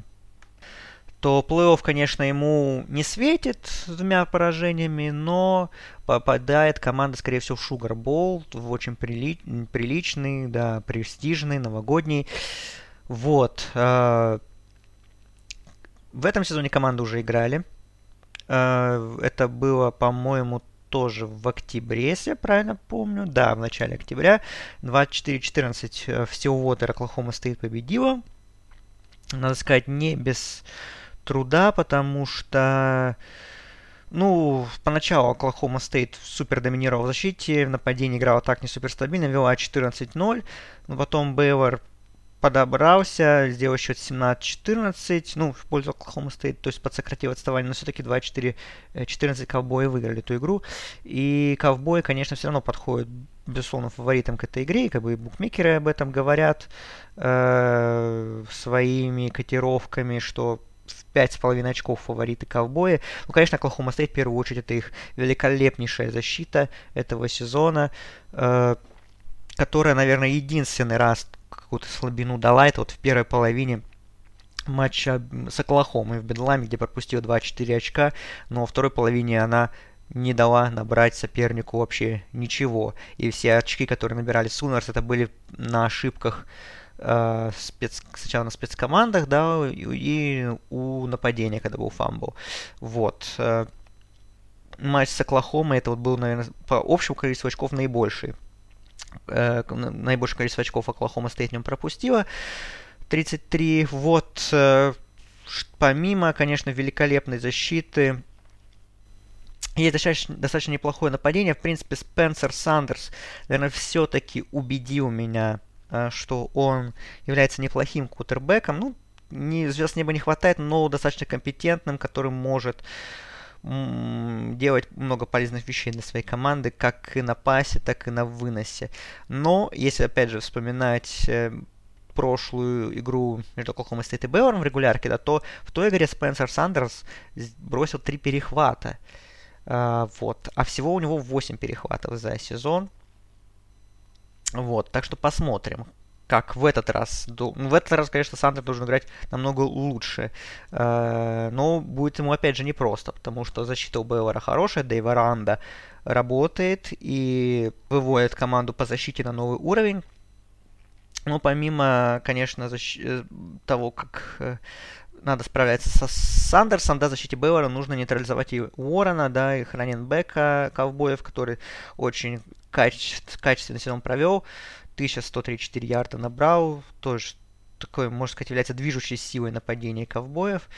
то плей-офф, конечно, ему не светит с двумя поражениями, но попадает команда, скорее всего, в Sugar Bowl, в очень прили... приличный, да, престижный, новогодний. Вот. Э, В этом сезоне команды уже играли. Э, это было, по-моему, тоже в октябре, если я правильно помню. Да, в начале октября. 24-14 в Стилвотер Оклахома стоит победила. Надо сказать, не без труда, потому что ну, поначалу Оклахома Стейт супер доминировал в защите, в нападении играла так не супер стабильно, вела 14-0, но потом Бейлор подобрался, сделал счет 17-14, ну, в пользу Оклахома Стейт, то есть подсократил отставание, но все-таки 24-14 э, ковбои выиграли эту игру. И ковбои, конечно, все равно подходят, безусловно, фаворитом к этой игре, и как бы букмекеры об этом говорят э, своими котировками, что в 5,5 очков фавориты ковбои. Ну, конечно, Оклахома Стейт в первую очередь это их великолепнейшая защита этого сезона, э, которая, наверное, единственный раз какую-то слабину дала. Это вот в первой половине матча с Оклахомой в Бедламе, где пропустила 24 очка, но во второй половине она не дала набрать сопернику вообще ничего. И все очки, которые набирали Sooners, это были на ошибках спец, сначала на спецкомандах, да, и, у нападения, когда был fumble. Вот. Э, матч с Оклахомой, это вот был, наверное, по общему количеству очков наибольший. Э, наибольшее количество очков Оклахома Стейт в нем пропустила. 33. Вот. Э, помимо, конечно, великолепной защиты, есть достаточно, достаточно неплохое нападение. В принципе, Спенсер Сандерс, наверное, все-таки убедил меня Э, что он является неплохим кутербеком. Ну, не, звезд неба не хватает, но достаточно компетентным, который может делать много полезных вещей для своей команды, как и на пасе, так и на выносе. Но, если опять же вспоминать э, прошлую игру между Оклахома Стейт и Бейлором в регулярке, да, то в той игре Спенсер Сандерс бросил три перехвата. Uh, вот. А всего у него 8 перехватов за сезон. Вот, так что посмотрим, как в этот раз. Ну, в этот раз, конечно, Сандер должен играть намного лучше. Э, но будет ему, опять же, непросто, потому что защита у Бейлора хорошая, да и Варанда работает и выводит команду по защите на новый уровень. Но помимо, конечно, защ... Э, того, как э, надо справляться со Сандерсом, да, защите Бейлора нужно нейтрализовать и Уоррена, да, и Храненбека, ковбоев, который очень каче- качественно сезон провел. 1134 ярда набрал, тоже такой, можно сказать, является движущей силой нападения ковбоев.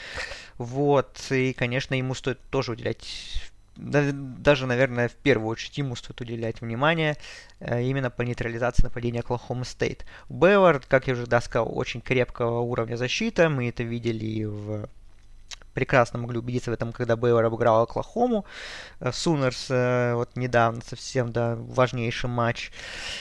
Вот, и, конечно, ему стоит тоже уделять даже, наверное, в первую очередь ему стоит уделять внимание э, именно по нейтрализации нападения Оклахома Стейт. Бейлор, как я уже да, сказал, очень крепкого уровня защиты. Мы это видели и в прекрасно могли убедиться в этом, когда Бейлор обыграл Оклахому. Э, Сунерс э, вот недавно совсем, да, важнейший матч,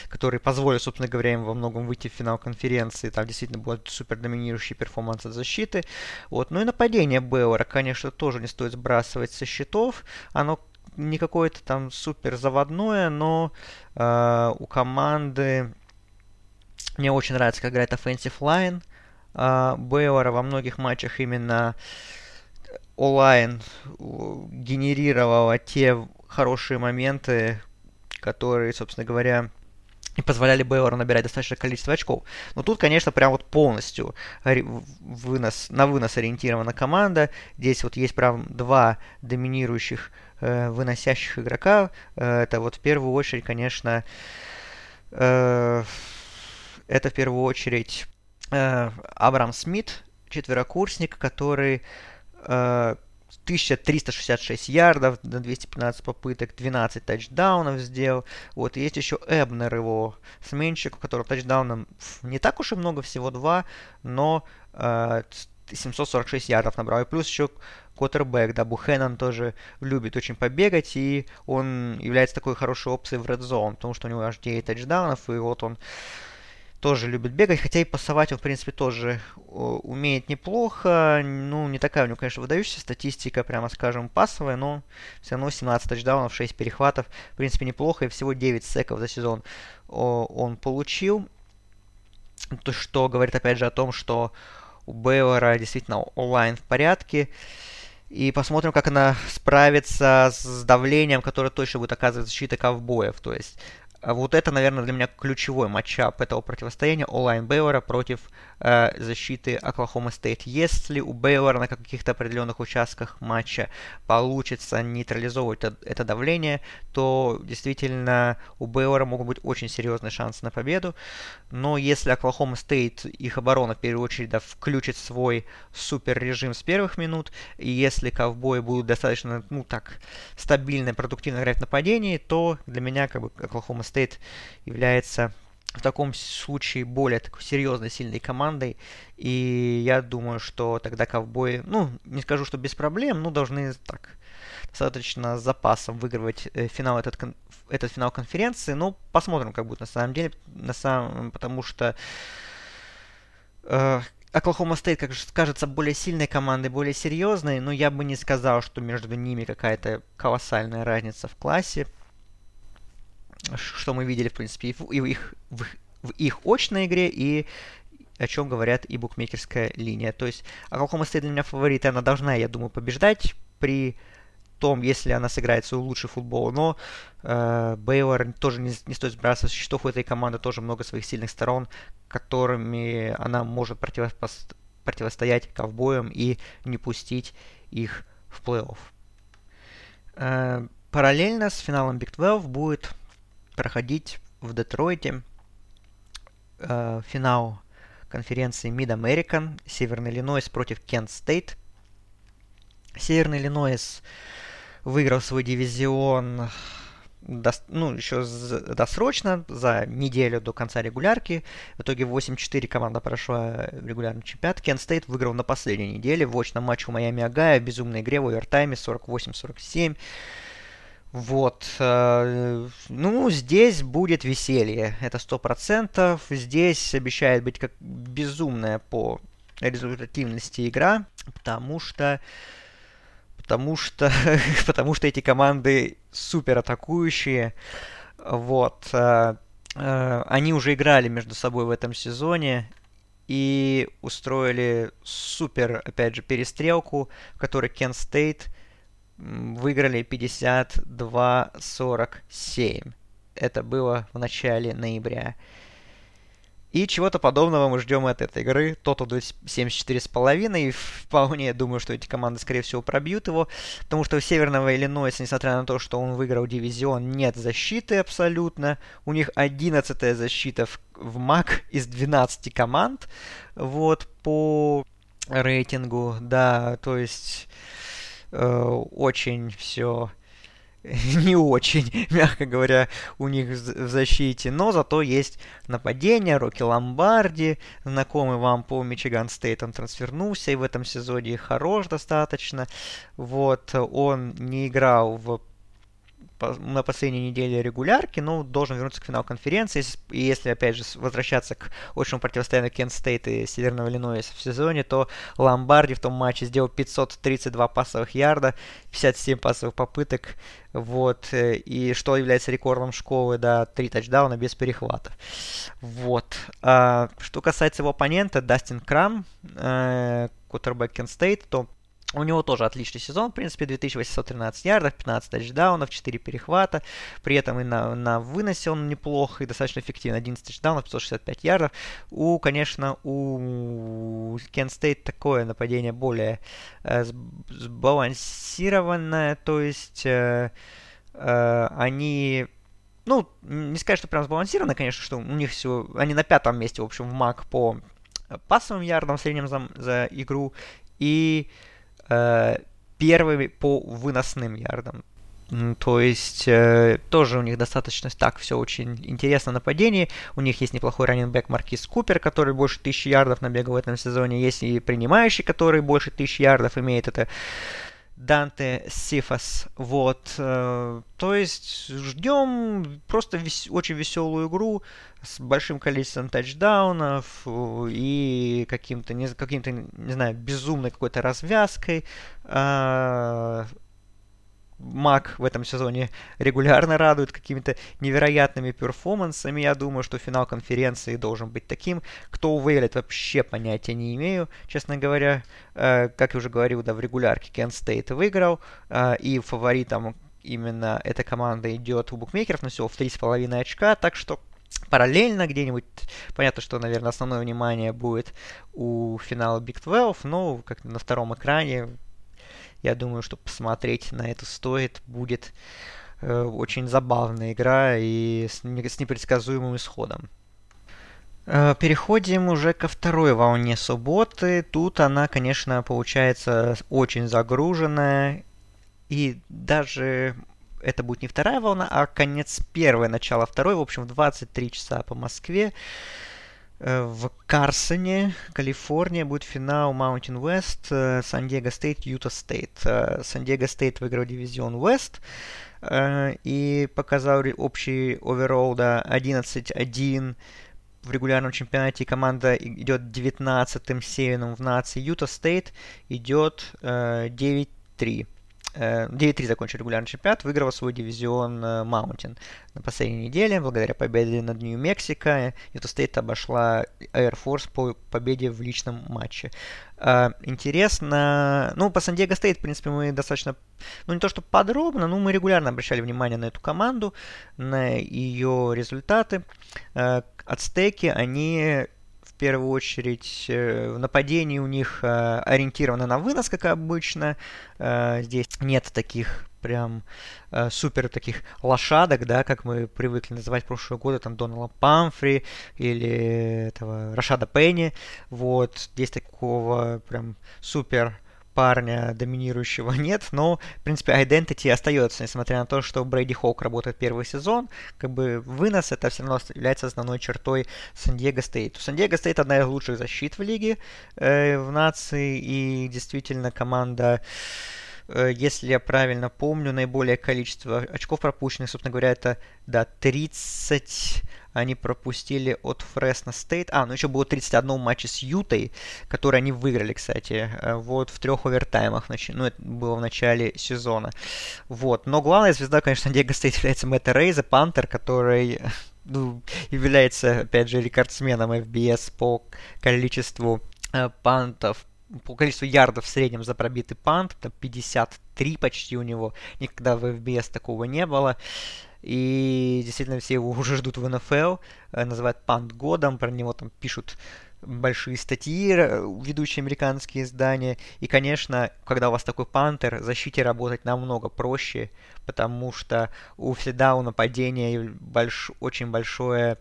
который позволил, собственно говоря, им во многом выйти в финал конференции. Там действительно был супер доминирующий перформанс от защиты. Вот. Ну и нападение Бейлора, конечно, тоже не стоит сбрасывать со счетов. Оно не какое-то там супер заводное, но э, у команды мне очень нравится, как играет offensive line э, Бейлора во многих матчах именно онлайн генерировала те хорошие моменты, которые, собственно говоря, и позволяли Бейлору набирать достаточное количество очков. Но тут, конечно, прям вот полностью вынос, на вынос ориентирована команда. Здесь вот есть прям два доминирующих э, выносящих игрока. Э, это вот в первую очередь, конечно, э, это в первую очередь э, Абрам Смит, четверокурсник, который 1366 э, ярдов на 215 попыток, 12 тачдаунов сделал. Вот, есть еще Эбнер, его сменщик, у которого тачдаунов не так уж и много, всего два, но э, 746 ярдов набрал. И плюс еще Коттербэк, да, Бухеннон тоже любит очень побегать, и он является такой хорошей опцией в Red Zone, потому что у него аж 9 тачдаунов, и вот он тоже любит бегать, хотя и пасовать он, в принципе, тоже умеет неплохо. Ну, не такая у него, конечно, выдающаяся статистика, прямо скажем, пасовая, но все равно 17 тачдаунов, 6 перехватов. В принципе, неплохо, и всего 9 секов за сезон он получил. То, что говорит, опять же, о том, что у Бейлора действительно онлайн в порядке. И посмотрим, как она справится с давлением, которое точно будет оказывать защита ковбоев. То есть вот это, наверное, для меня ключевой matchup этого противостояния O-line Бейлора против э, защиты Оклахома Стейт. Если у Бейлора на каких-то определенных участках матча получится нейтрализовывать это, это давление, то действительно у Бейлора могут быть очень серьезные шансы на победу. Но если Оклахома Стейт, их оборона в первую очередь да, включит свой супер режим с первых минут, и если ковбои будут достаточно, ну так, стабильно и продуктивно играть в нападении, то для меня как бы Оклахома Стейт является в таком случае более такой серьезной, сильной командой. И я думаю, что тогда ковбои, ну, не скажу, что без проблем, но должны так достаточно с запасом выигрывать э, финал этот, этот финал конференции. Ну, посмотрим, как будет на самом деле. На самом, потому что э, Оклахома Стейт, как кажется, более сильной командой, более серьезной, но я бы не сказал, что между ними какая-то колоссальная разница в классе что мы видели, в принципе, и в, их, в, в их очной игре, и о чем говорят и букмекерская линия. То есть Оклахома Стейт для меня фаворит, она должна, я думаю, побеждать при том, если она сыграет свой лучший футбол. Но э, Бейлор тоже не, не стоит сбрасывать со счетов. У этой команды тоже много своих сильных сторон, которыми она может противопо- противостоять ковбоям и не пустить их в плей-офф. Э, параллельно с финалом Big 12 будет проходить в Детройте э, финал конференции Mid-American, Северный Иллинойс против Кент Стейт. Северный Иллинойс выиграл свой дивизион до, ну, еще досрочно, за неделю до конца регулярки. В итоге 8-4 команда прошла регулярный чемпионат. Кент Стейт выиграл на последней неделе в очном матче у Майами Огайо безумной игре в овертайме 48-47. Вот. Э, ну, здесь будет веселье. Это сто процентов. Здесь обещает быть как безумная по результативности игра, потому что потому что потому что эти команды супер атакующие. Вот. Э, э, они уже играли между собой в этом сезоне и устроили супер, опять же, перестрелку, в которой Кен Стейт выиграли 52-47. Это было в начале ноября. И чего-то подобного мы ждем от этой игры. Тотал 74,5. И вполне думаю, что эти команды, скорее всего, пробьют его. Потому что у Северного Иллинойса, несмотря на то, что он выиграл дивизион, нет защиты абсолютно. У них 11 защита в, в МАК из 12 команд. Вот, по рейтингу. Да, то есть очень все не очень, мягко говоря, у них в защите. Но зато есть нападение. Рокки Ломбарди, знакомый вам по Мичиган Стейт, он трансфернулся и в этом сезоне хорош достаточно. Вот, он не играл в на последней неделе регулярки, но должен вернуться к финалу конференции. И если, опять же, возвращаться к общему противостоянию Кент Стейт и Северного Иллинойса в сезоне, то Ломбарди в том матче сделал 532 пасовых ярда, 57 пасовых попыток, вот, э, и что является рекордом школы, да, 3 тачдауна без перехватов. Вот. А, что касается его оппонента, Дастин Крам, э, кутербэк Кент Стейт, то у него тоже отличный сезон, в принципе, 2813 ярдов, 15 тачдаунов, 4 перехвата. При этом и на, на выносе он неплохо и достаточно эффективно. 11 тачдаунов, 565 ярдов. У, конечно, у Кен Стейт такое нападение более э, сбалансированное, то есть э, э, они ну, не сказать, что прям сбалансировано, конечно, что у них всего... Они на пятом месте, в общем, в МАК по пассовым ярдам в среднем за, за игру. И э, первыми по выносным ярдам. То есть э, тоже у них достаточно так все очень интересно нападение. У них есть неплохой раненбэк Маркис Купер, который больше тысячи ярдов набегал в этом сезоне. Есть и принимающий, который больше тысячи ярдов имеет. Это Данте Сифас. Вот. Э, то есть ждем просто вес- очень веселую игру с большим количеством тачдаунов э, и каким-то, не, каким-то, не знаю, безумной какой-то развязкой. Мак в этом сезоне регулярно радует какими-то невероятными перформансами. Я думаю, что финал конференции должен быть таким. Кто выиграет, вообще понятия не имею, честно говоря. Э, как я уже говорил, да, в регулярке Кен Стейт выиграл. Э, и фаворитом именно эта команда идет у букмекеров, но всего в 3,5 очка, так что параллельно где-нибудь. Понятно, что, наверное, основное внимание будет у финала Big 12, но как на втором экране я думаю, что посмотреть на это стоит. Будет э, очень забавная игра и с, с непредсказуемым исходом. Э, переходим уже ко второй волне субботы. Тут она, конечно, получается очень загруженная. И даже это будет не вторая волна, а конец первой, начало второй. В общем, в 23 часа по Москве. Э, в Карсоне, Калифорния, будет финал Mountain West, Сан-Диего Стейт, Юта Стейт. Сан-Диего Стейт выиграл дивизион West и показал общий overall до 11-1 в регулярном чемпионате команда идет 19-м сеяным в нации. Юта Стейт идет э, 9-3. 9-3 закончил регулярный чемпионат, выиграл свой дивизион Маунтин на последней неделе, благодаря победе над Нью-Мексико. Юта Стейт обошла Air Force по победе в личном матче. Интересно, ну, по Сан-Диего Стейт, в принципе, мы достаточно, ну, не то что подробно, но мы регулярно обращали внимание на эту команду, на ее результаты. Ацтеки, они первую очередь э, в нападении у них э, ориентировано на вынос, как обычно. Э, здесь нет таких прям супер таких лошадок, да, как мы привыкли называть прошлые годы, там Донала Памфри или этого Рашада Пенни. Вот, здесь такого прям супер парня доминирующего нет, но, в принципе, identity остается, несмотря на то, что Брэди Хоук работает первый сезон, как бы вынос это все равно является основной чертой Сан-Диего Стейт. Сан-Диего Стейт одна из лучших защит в лиге э, в нации, и действительно команда э, если я правильно помню, наиболее количество очков пропущенных, собственно говоря, это, да, 30 они пропустили от Фресно Стейт. А, ну еще было 31 матче с Ютой, который они выиграли, кстати, э, вот в трех овертаймах. Ну, это было в начале сезона. Вот. Но главная звезда, конечно, Диего Стейт является Мэтт Арайза, пантер, который ну, является, опять же, рекордсменом FBS по количеству э, пантов по количеству ярдов в среднем за пробитый пант, это 53 почти у него, никогда в FBS такого не было. И действительно все его уже ждут в НФЛ, э, называют пант годом, про него там пишут большие статьи, ведущие американские издания. И, конечно, когда у вас такой пантер, защите работать намного проще, потому что у всегда у нападения больш... очень большое Э,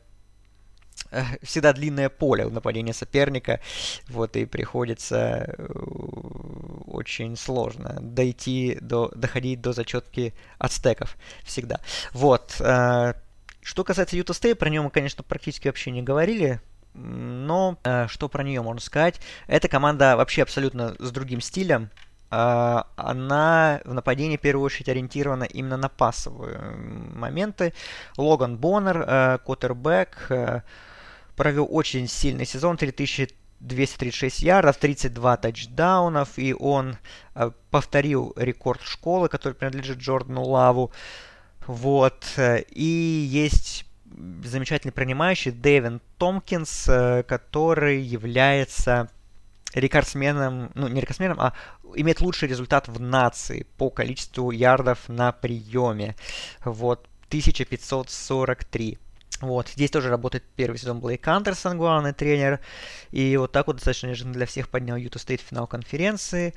всегда длинное поле в нападении соперника, вот, и приходится э, очень сложно дойти до, доходить до зачетки ацтеков всегда. Вот. Э, что касается Юта Стей, про нее мы, конечно, практически вообще не говорили, но что про нее можно сказать? Эта команда вообще абсолютно с другим стилем, она в нападении в первую очередь ориентирована именно на пассовые моменты. Логан Боннер, Коттербек, провел очень сильный сезон, 3236 ярдов, 32 тачдаунов, и он э, повторил рекорд школы, который принадлежит Джордану Лаву. Вот. И есть замечательный принимающий Дэвин Томпкинс, э, который является рекордсменом, ну не рекордсменом, а имеет лучший результат в нации по количеству ярдов на приеме. Вот, 1543. Вот, здесь тоже работает первый сезон Блейк Андерсон, главный тренер. И вот так вот достаточно неожиданно для всех поднял Юта Стейт в финал конференции.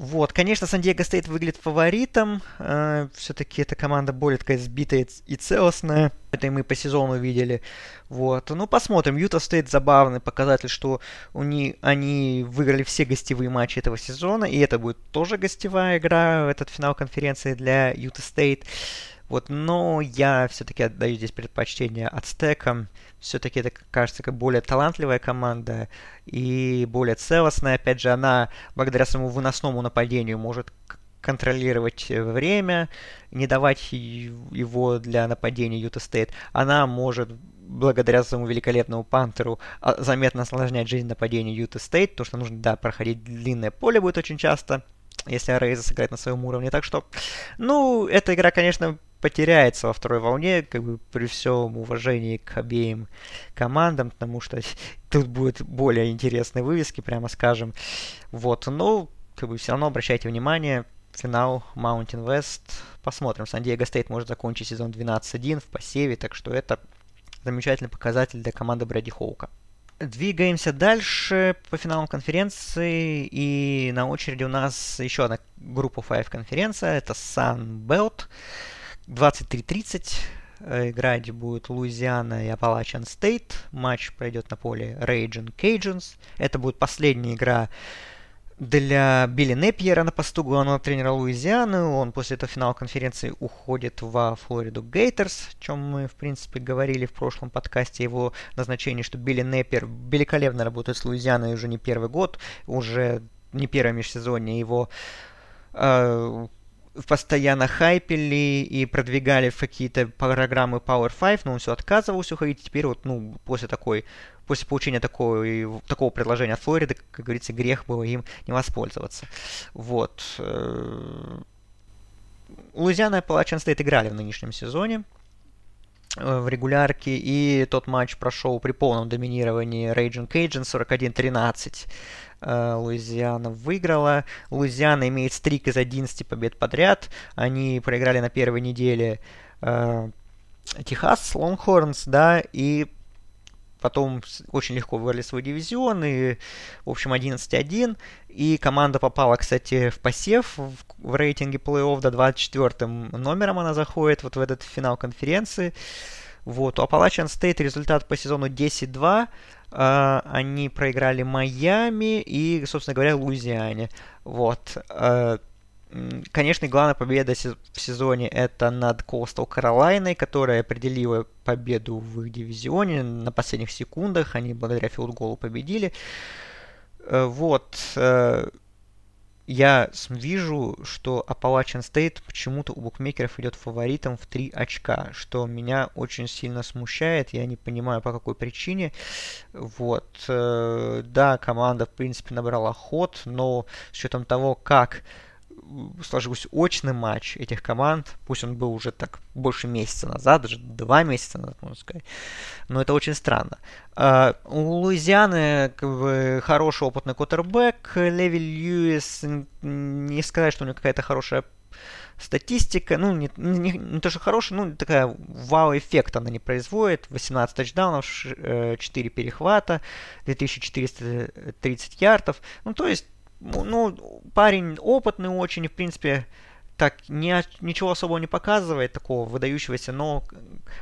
Вот, конечно, Сан-Диего Стейт выглядит фаворитом. Э, все-таки эта команда более такая сбитая и целостная. Это и мы по сезону видели. Вот, ну посмотрим. Юта Стейт забавный показатель, что у них, они выиграли все гостевые матчи этого сезона. И это будет тоже гостевая игра, этот финал конференции для Юта Стейт. Вот, но я все-таки отдаю здесь предпочтение ацтекам. Все-таки это кажется как более талантливая команда и более целостная. Опять же, она благодаря своему выносному нападению может контролировать время, не давать его для нападения Юта Стейт. Она может благодаря своему великолепному пантеру а, заметно осложнять жизнь нападения Юта Стейт, то что нужно, да, проходить длинное поле будет очень часто, если Арайза сыграет на своем уровне. Так что, ну, эта игра, конечно, потеряется во второй волне, как бы при всем уважении к обеим командам, потому что тут будут более интересные вывески, прямо скажем. Вот, но как бы все равно обращайте внимание, финал Mountain West. Посмотрим. Сан-Диего Стейт может закончить сезон 12-1 в посеве, так что это замечательный показатель для команды Брэди Хоука. Двигаемся дальше по финалам конференции, и на очереди у нас еще одна группа 5 конференция, это Sun Belt, 23.30, играть будет Луизиана и Appalachian State, матч пройдет на поле Raging Cajuns, это будет последняя игра для Билли Непьера на посту главного тренера Луизианы. Он после этого финала конференции уходит во Флориду Гейтерс, о чем мы, в принципе, говорили в прошлом подкасте, его назначении, что Билли Непьер великолепно работает с Луизианой уже не первый год, уже не первое межсезонье. Его э, постоянно хайпели и продвигали в какие-то программы Power 5, но он все отказывался уходить. Теперь вот, ну, после такой после получения такого, такого предложения от Флориды, как говорится, грех было им не воспользоваться. Вот. Э, Луизиана и Appalachian State играли в нынешнем сезоне в регулярке, и тот матч прошел при полном доминировании Raging Cajun 41-13. Э, Луизиана выиграла. Луизиана имеет стрик из 11 побед подряд. Они проиграли на первой неделе Техас, Лонгхорнс, да, и потом очень легко вывели свой дивизион, и, в общем, 11-1. И команда попала, кстати, в посев в, в рейтинге плей-офф до 24 номером она заходит вот в этот финал конференции. Вот, у Appalachian State результат по сезону 10-2. Uh, а, они проиграли Майами и, собственно говоря, Луизиане. Вот. Uh, Конечно, главная победа в сезоне это над Coastal Carolina, которая определила победу в их дивизионе на последних секундах. Они благодаря филдголу победили. Э, вот. Э, я вижу, что Appalachian State почему-то у букмекеров идет фаворитом в 3 очка, что меня очень сильно смущает, я не понимаю по какой причине. Вот. Э, да, команда, в принципе, набрала ход, но с учетом того, как сложился очный матч этих команд, пусть он был уже так больше месяца назад, даже два месяца назад, можно сказать, но это очень странно. Uh, у Луизианы как бы, хороший опытный кутербэк, Леви Льюис, не сказать, что у него какая-то хорошая статистика, ну, не, не, не то, что хорошая, ну, такая вау-эффект она не производит. 18 тачдаунов, 4 э, перехвата, 2430 ярдов. Ну, то есть ну, парень опытный очень, в принципе, так не, ничего особого не показывает, такого выдающегося, но,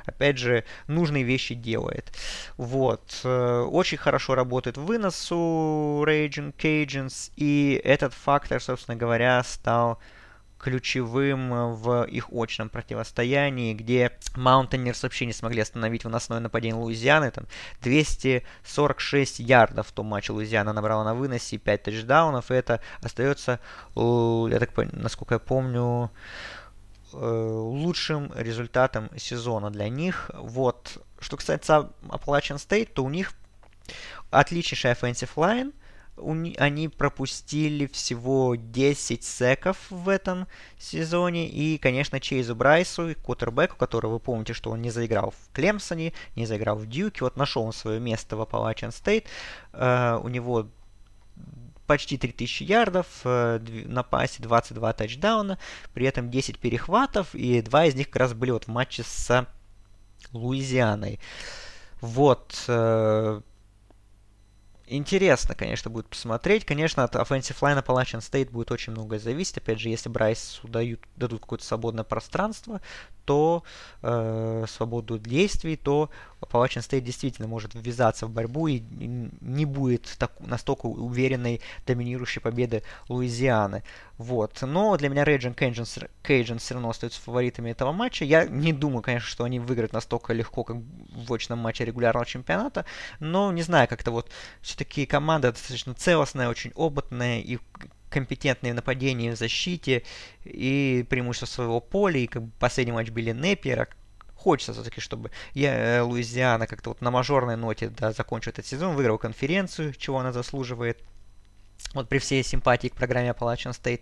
опять же, нужные вещи делает. Вот. Э, очень хорошо работает вынос у Raging Cajuns, и этот фактор, собственно говоря, стал ключевым э, в их очном противостоянии, где Маунтенерс вообще не смогли остановить выносное нападение Луизианы. Там 246 ярдов в том матче Луизиана набрала на выносе, 5 тачдаунов, и это остается, я так понимаю, насколько я помню, э, лучшим результатом сезона для них. Вот. Что касается Appalachian State, то у них отличнейший offensive line – они пропустили всего 10 секов в этом сезоне. И, конечно, Чейзу Брайсу, кутербеку, которого вы помните, что он не заиграл в Клемсоне, не заиграл в Дьюке. Вот нашел он свое место в Appalachian State. Uh, у него почти 3000 ярдов, uh, на пасе 22 тачдауна, при этом 10 перехватов, и два из них как раз были вот в матче с Луизианой. Вот, uh, Интересно, конечно, будет посмотреть. Конечно, от offensive line Appalachian State будет очень многое зависеть. Опять же, если Брайсу дают, дадут какое-то свободное пространство, то э, свободу действий, то Appalachian State действительно может ввязаться в борьбу и не будет так, настолько уверенной доминирующей победы Луизианы. Вот. Но для меня Raging Cajuns, Cajuns все равно остаются фаворитами этого матча. Я не думаю, конечно, что они выиграют настолько легко, как в очном матче регулярного чемпионата, но не знаю, как-то вот все-таки команда достаточно целостная, очень опытная и компетентные в нападении, в защите и преимущество своего поля, и как бы последний матч Билли Неппера, хочется все-таки, чтобы я, э, Луизиана как-то вот на мажорной ноте да, закончил этот сезон, выиграл конференцию, чего она заслуживает. Вот при всей симпатии к программе Appalachian State.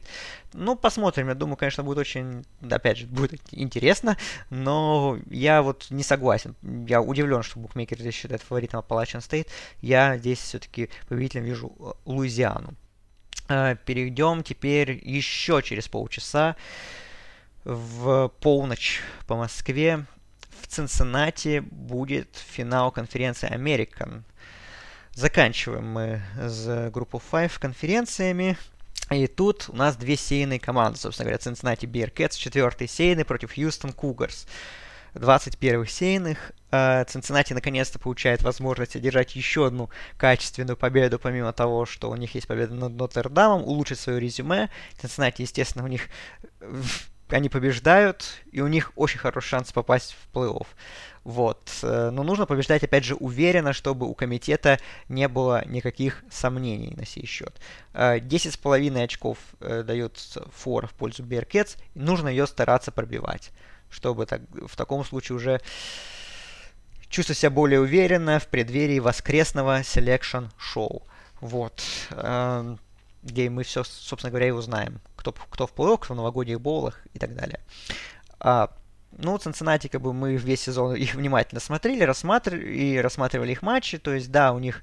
Ну, посмотрим. Я думаю, конечно, будет очень, опять же, будет интересно. Но я вот не согласен. Я удивлен, что букмекеры здесь считают фаворитом Appalachian State. Я здесь все-таки победителем вижу э, Луизиану. перейдем теперь еще через полчаса в полночь по Москве в Цинциннати будет финал конференции American. Заканчиваем мы с группу 5 конференциями. И тут у нас две сейные команды, собственно говоря, Cincinnati Bearcats, четвертый сейный против Houston Cougars. 21 сейных. Цинциннати наконец-то получает возможность одержать еще одну качественную победу, помимо того, что у них есть победа над Нотр-Дамом, улучшить свое резюме. Цинциннати, естественно, у них они побеждают, и у них очень хороший шанс попасть в плей-офф. Вот. Э, но нужно побеждать, опять же, уверенно, чтобы у комитета не было никаких сомнений на сей счет. 10,5 э, очков э, дает фор в пользу Bearcats, нужно ее стараться пробивать, чтобы так, в таком случае уже чувствовать себя более уверенно в преддверии воскресного selection show. Вот. Эм, где мы все, собственно говоря, и узнаем, кто, кто в плей-офф, кто в новогодних боулах и так далее. А, ну, Цинциннати, как бы мы весь сезон их внимательно смотрели, рассматривали и рассматривали их матчи. То есть, да, у них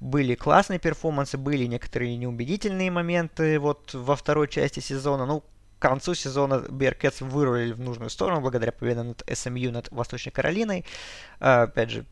были классные перформансы, были некоторые неубедительные моменты вот во второй части сезона. Ну, к концу сезона Беркетс вырвали в нужную сторону благодаря победе над SMU, над Восточной Каролиной. А, опять же,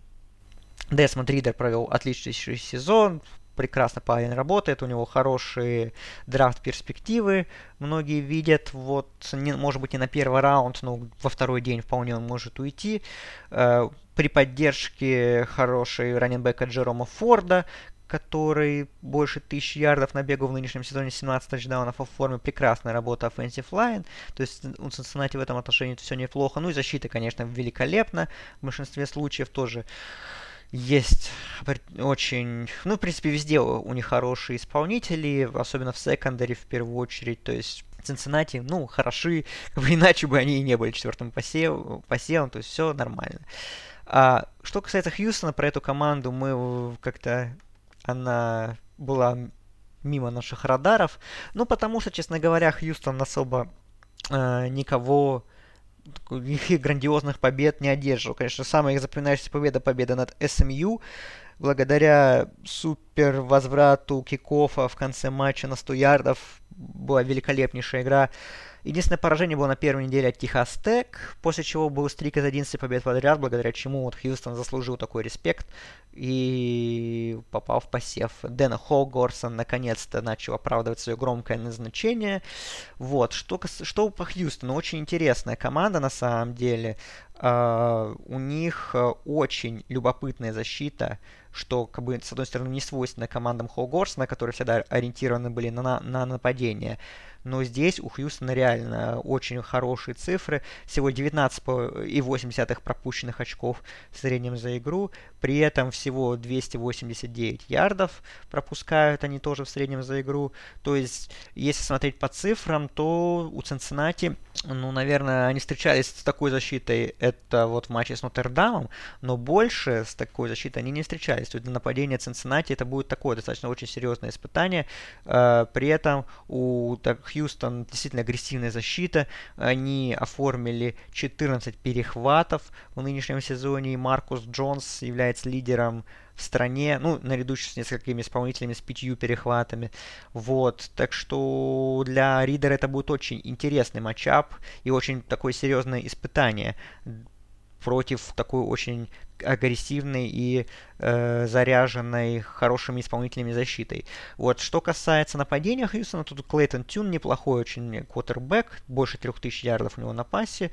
Десмонд Ридер провел отличный сезон, прекрасно парень работает, у него хорошие драфт-перспективы, многие видят, вот, не, может быть, не на первый раунд, но во второй день вполне он может уйти. Э, при поддержке хорошей раненбека Джерома Форда, который больше тысяч ярдов набегал в нынешнем сезоне, 17 тачдаунов в форме, прекрасная работа offensive line, то есть у Cincinnati в этом отношении все неплохо, ну и защита, конечно, великолепна, в большинстве случаев тоже есть очень, ну, в принципе, везде у них хорошие исполнители, особенно в секондаре в первую очередь, то есть Цинциннати, ну, хороши, как бы иначе бы они и не были четвертым посев, посевом, то есть все нормально. А, что касается Хьюстона, про эту команду мы как-то, она была мимо наших радаров, ну, потому что, честно говоря, Хьюстон особо э, никого никаких грандиозных побед не одерживал. Конечно, самая запоминающаяся победа – победа над СМЮ. Благодаря супер возврату кикофа в конце матча на 100 ярдов была великолепнейшая игра Единственное поражение было на первой неделе от Техас Тек, после чего был стрик из 11 побед подряд, благодаря чему вот Хьюстон заслужил такой респект и попал в посев. Дэна Холгорсон наконец-то начал оправдывать свое громкое назначение. Вот, что, что по Хьюстону, очень интересная команда на самом деле. Uh, у них uh, очень любопытная защита, что, как бы, с одной стороны, не свойственно командам Холгорсона, которые всегда ориентированы были на, на нападение но здесь у Хьюстона реально очень хорошие цифры. Всего 19,8 пропущенных очков в среднем за игру. При этом всего 289 ярдов пропускают они тоже в среднем за игру. То есть, если смотреть по цифрам, то у Цинциннати, ну, наверное, они встречались с такой защитой, это вот в матче с Нотр-Дамом, но больше с такой защитой они не встречались. То есть для нападения Цинциннати это будет такое достаточно очень серьезное испытание. Э, при этом у так, Хьюстон действительно агрессивная защита. Они оформили 14 перехватов в нынешнем сезоне, и Маркус Джонс является лидером стране, ну, наряду с несколькими исполнителями с пятью перехватами. Вот, так что для Ридера это будет очень интересный матчап и очень такое серьезное испытание против такой очень агрессивной и э, заряженной хорошими исполнителями защитой. Вот, что касается нападения Хьюстона, тут Клейтон Тюн неплохой очень квотербек, больше 3000 ярдов у него на пассе,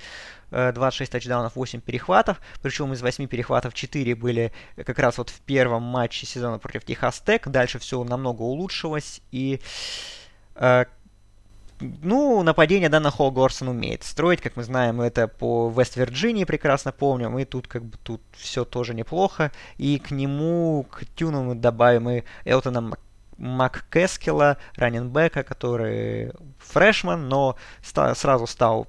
э, 26 тачдаунов, 8 перехватов, причем из 8 перехватов 4 были как раз вот в первом матче сезона против Техас Тек, дальше все намного улучшилось, и э, ну, нападение Дана Холгорсон умеет строить, как мы знаем, это по Вест-Вирджинии прекрасно помним, и тут как бы тут все тоже неплохо. И к нему, к Тюну мы добавим и Элтона Мак МакКескела, раненбека, который фрешман, но ста- сразу стал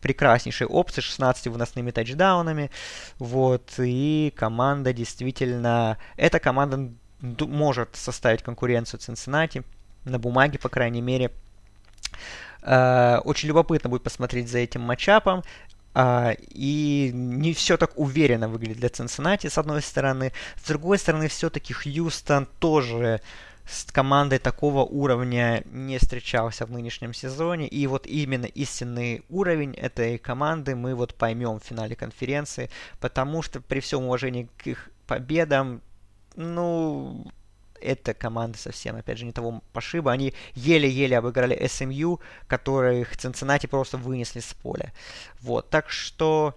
прекраснейшей опцией, 16 выносными тачдаунами. Вот, и команда действительно... Эта команда может составить конкуренцию Цинциннати, на бумаге, по крайней мере, очень любопытно будет посмотреть за этим матчапом. Uh, и не все так уверенно выглядит для Цинциннати, с одной стороны. С другой стороны, все-таки Хьюстон тоже с командой такого уровня не встречался в нынешнем сезоне. И вот именно истинный уровень этой команды мы вот поймем в финале конференции, потому что при всем уважении к их победам, ну, эта команда совсем, опять же, не того пошиба. Они еле-еле обыграли СМЮ, которых Цинциннати просто вынесли с поля. Вот, так что...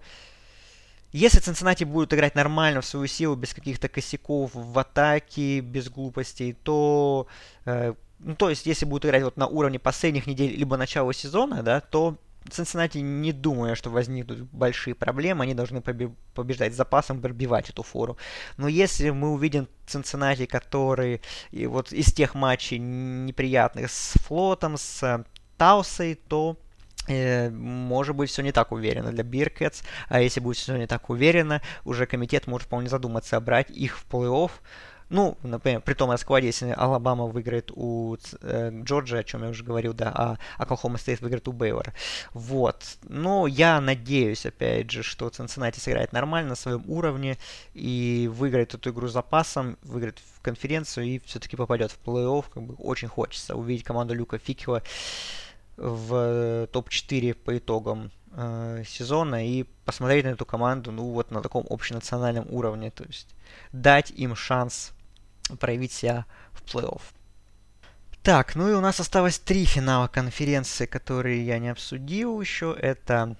Если Цинциннати будут играть нормально в свою силу, без каких-то косяков в атаке, без глупостей, то, э, ну, то есть, если будут играть вот на уровне последних недель либо начала сезона, да, то Цинциннати не думаю, что возникнут большие проблемы, они должны побеждать с запасом, пробивать эту фору. Но если мы увидим Цинциннати, который и вот из тех матчей неприятных с Флотом, с Таусой, то э, может быть, все не так уверенно для Биркетс, а если будет все не так уверенно, уже комитет может вполне задуматься, брать их в плей-офф, ну, например, при том раскладе, если Алабама выиграет у э, Джорджии, о чем я уже говорил, да, а Оклахома Стейт выиграет у Бейлора. Вот. Но я надеюсь, опять же, что Цинциннати сыграет нормально на своем уровне и выиграет эту игру запасом, выиграет в конференцию и все-таки попадет в плей-офф. Как бы очень хочется увидеть команду Люка Фикева в топ-4 по итогам э, сезона и посмотреть на эту команду, ну, вот на таком общенациональном уровне, то есть дать им шанс проявить себя в плей-офф. Так, ну и у нас осталось три финала конференции, которые я не обсудил еще. Это,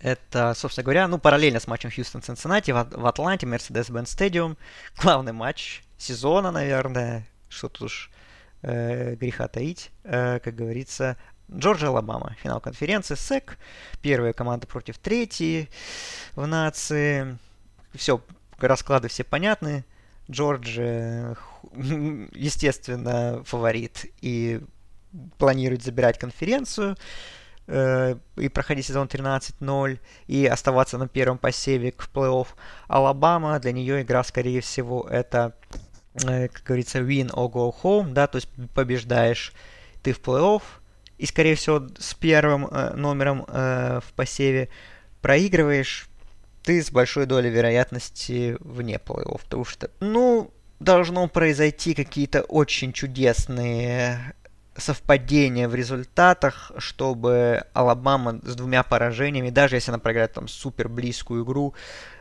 это собственно говоря, ну, параллельно с матчем Хьюстон-Цинциннати в, в Атланте, Mercedes-Benz Stadium. Главный матч сезона, наверное. Что тут уж э, греха таить. Э, как говорится, Джорджия Алабама. Финал конференции, СЭК. Первая команда против третьей в нации. Все, расклады все понятны. Джорджи, естественно, фаворит и планирует забирать конференцию э, и проходить сезон 13-0 и оставаться на первом посеве к плей-офф. Алабама, для нее игра, скорее всего, это, э, как говорится, win or go home, да, то есть побеждаешь ты в плей-офф, и, скорее всего, с первым э, номером в посеве проигрываешь, ты с большой долей вероятности вне плей-офф, потому что, ну, должно произойти какие-то очень чудесные совпадения в результатах, чтобы Алабама с двумя поражениями, даже если она проиграет там супер близкую игру,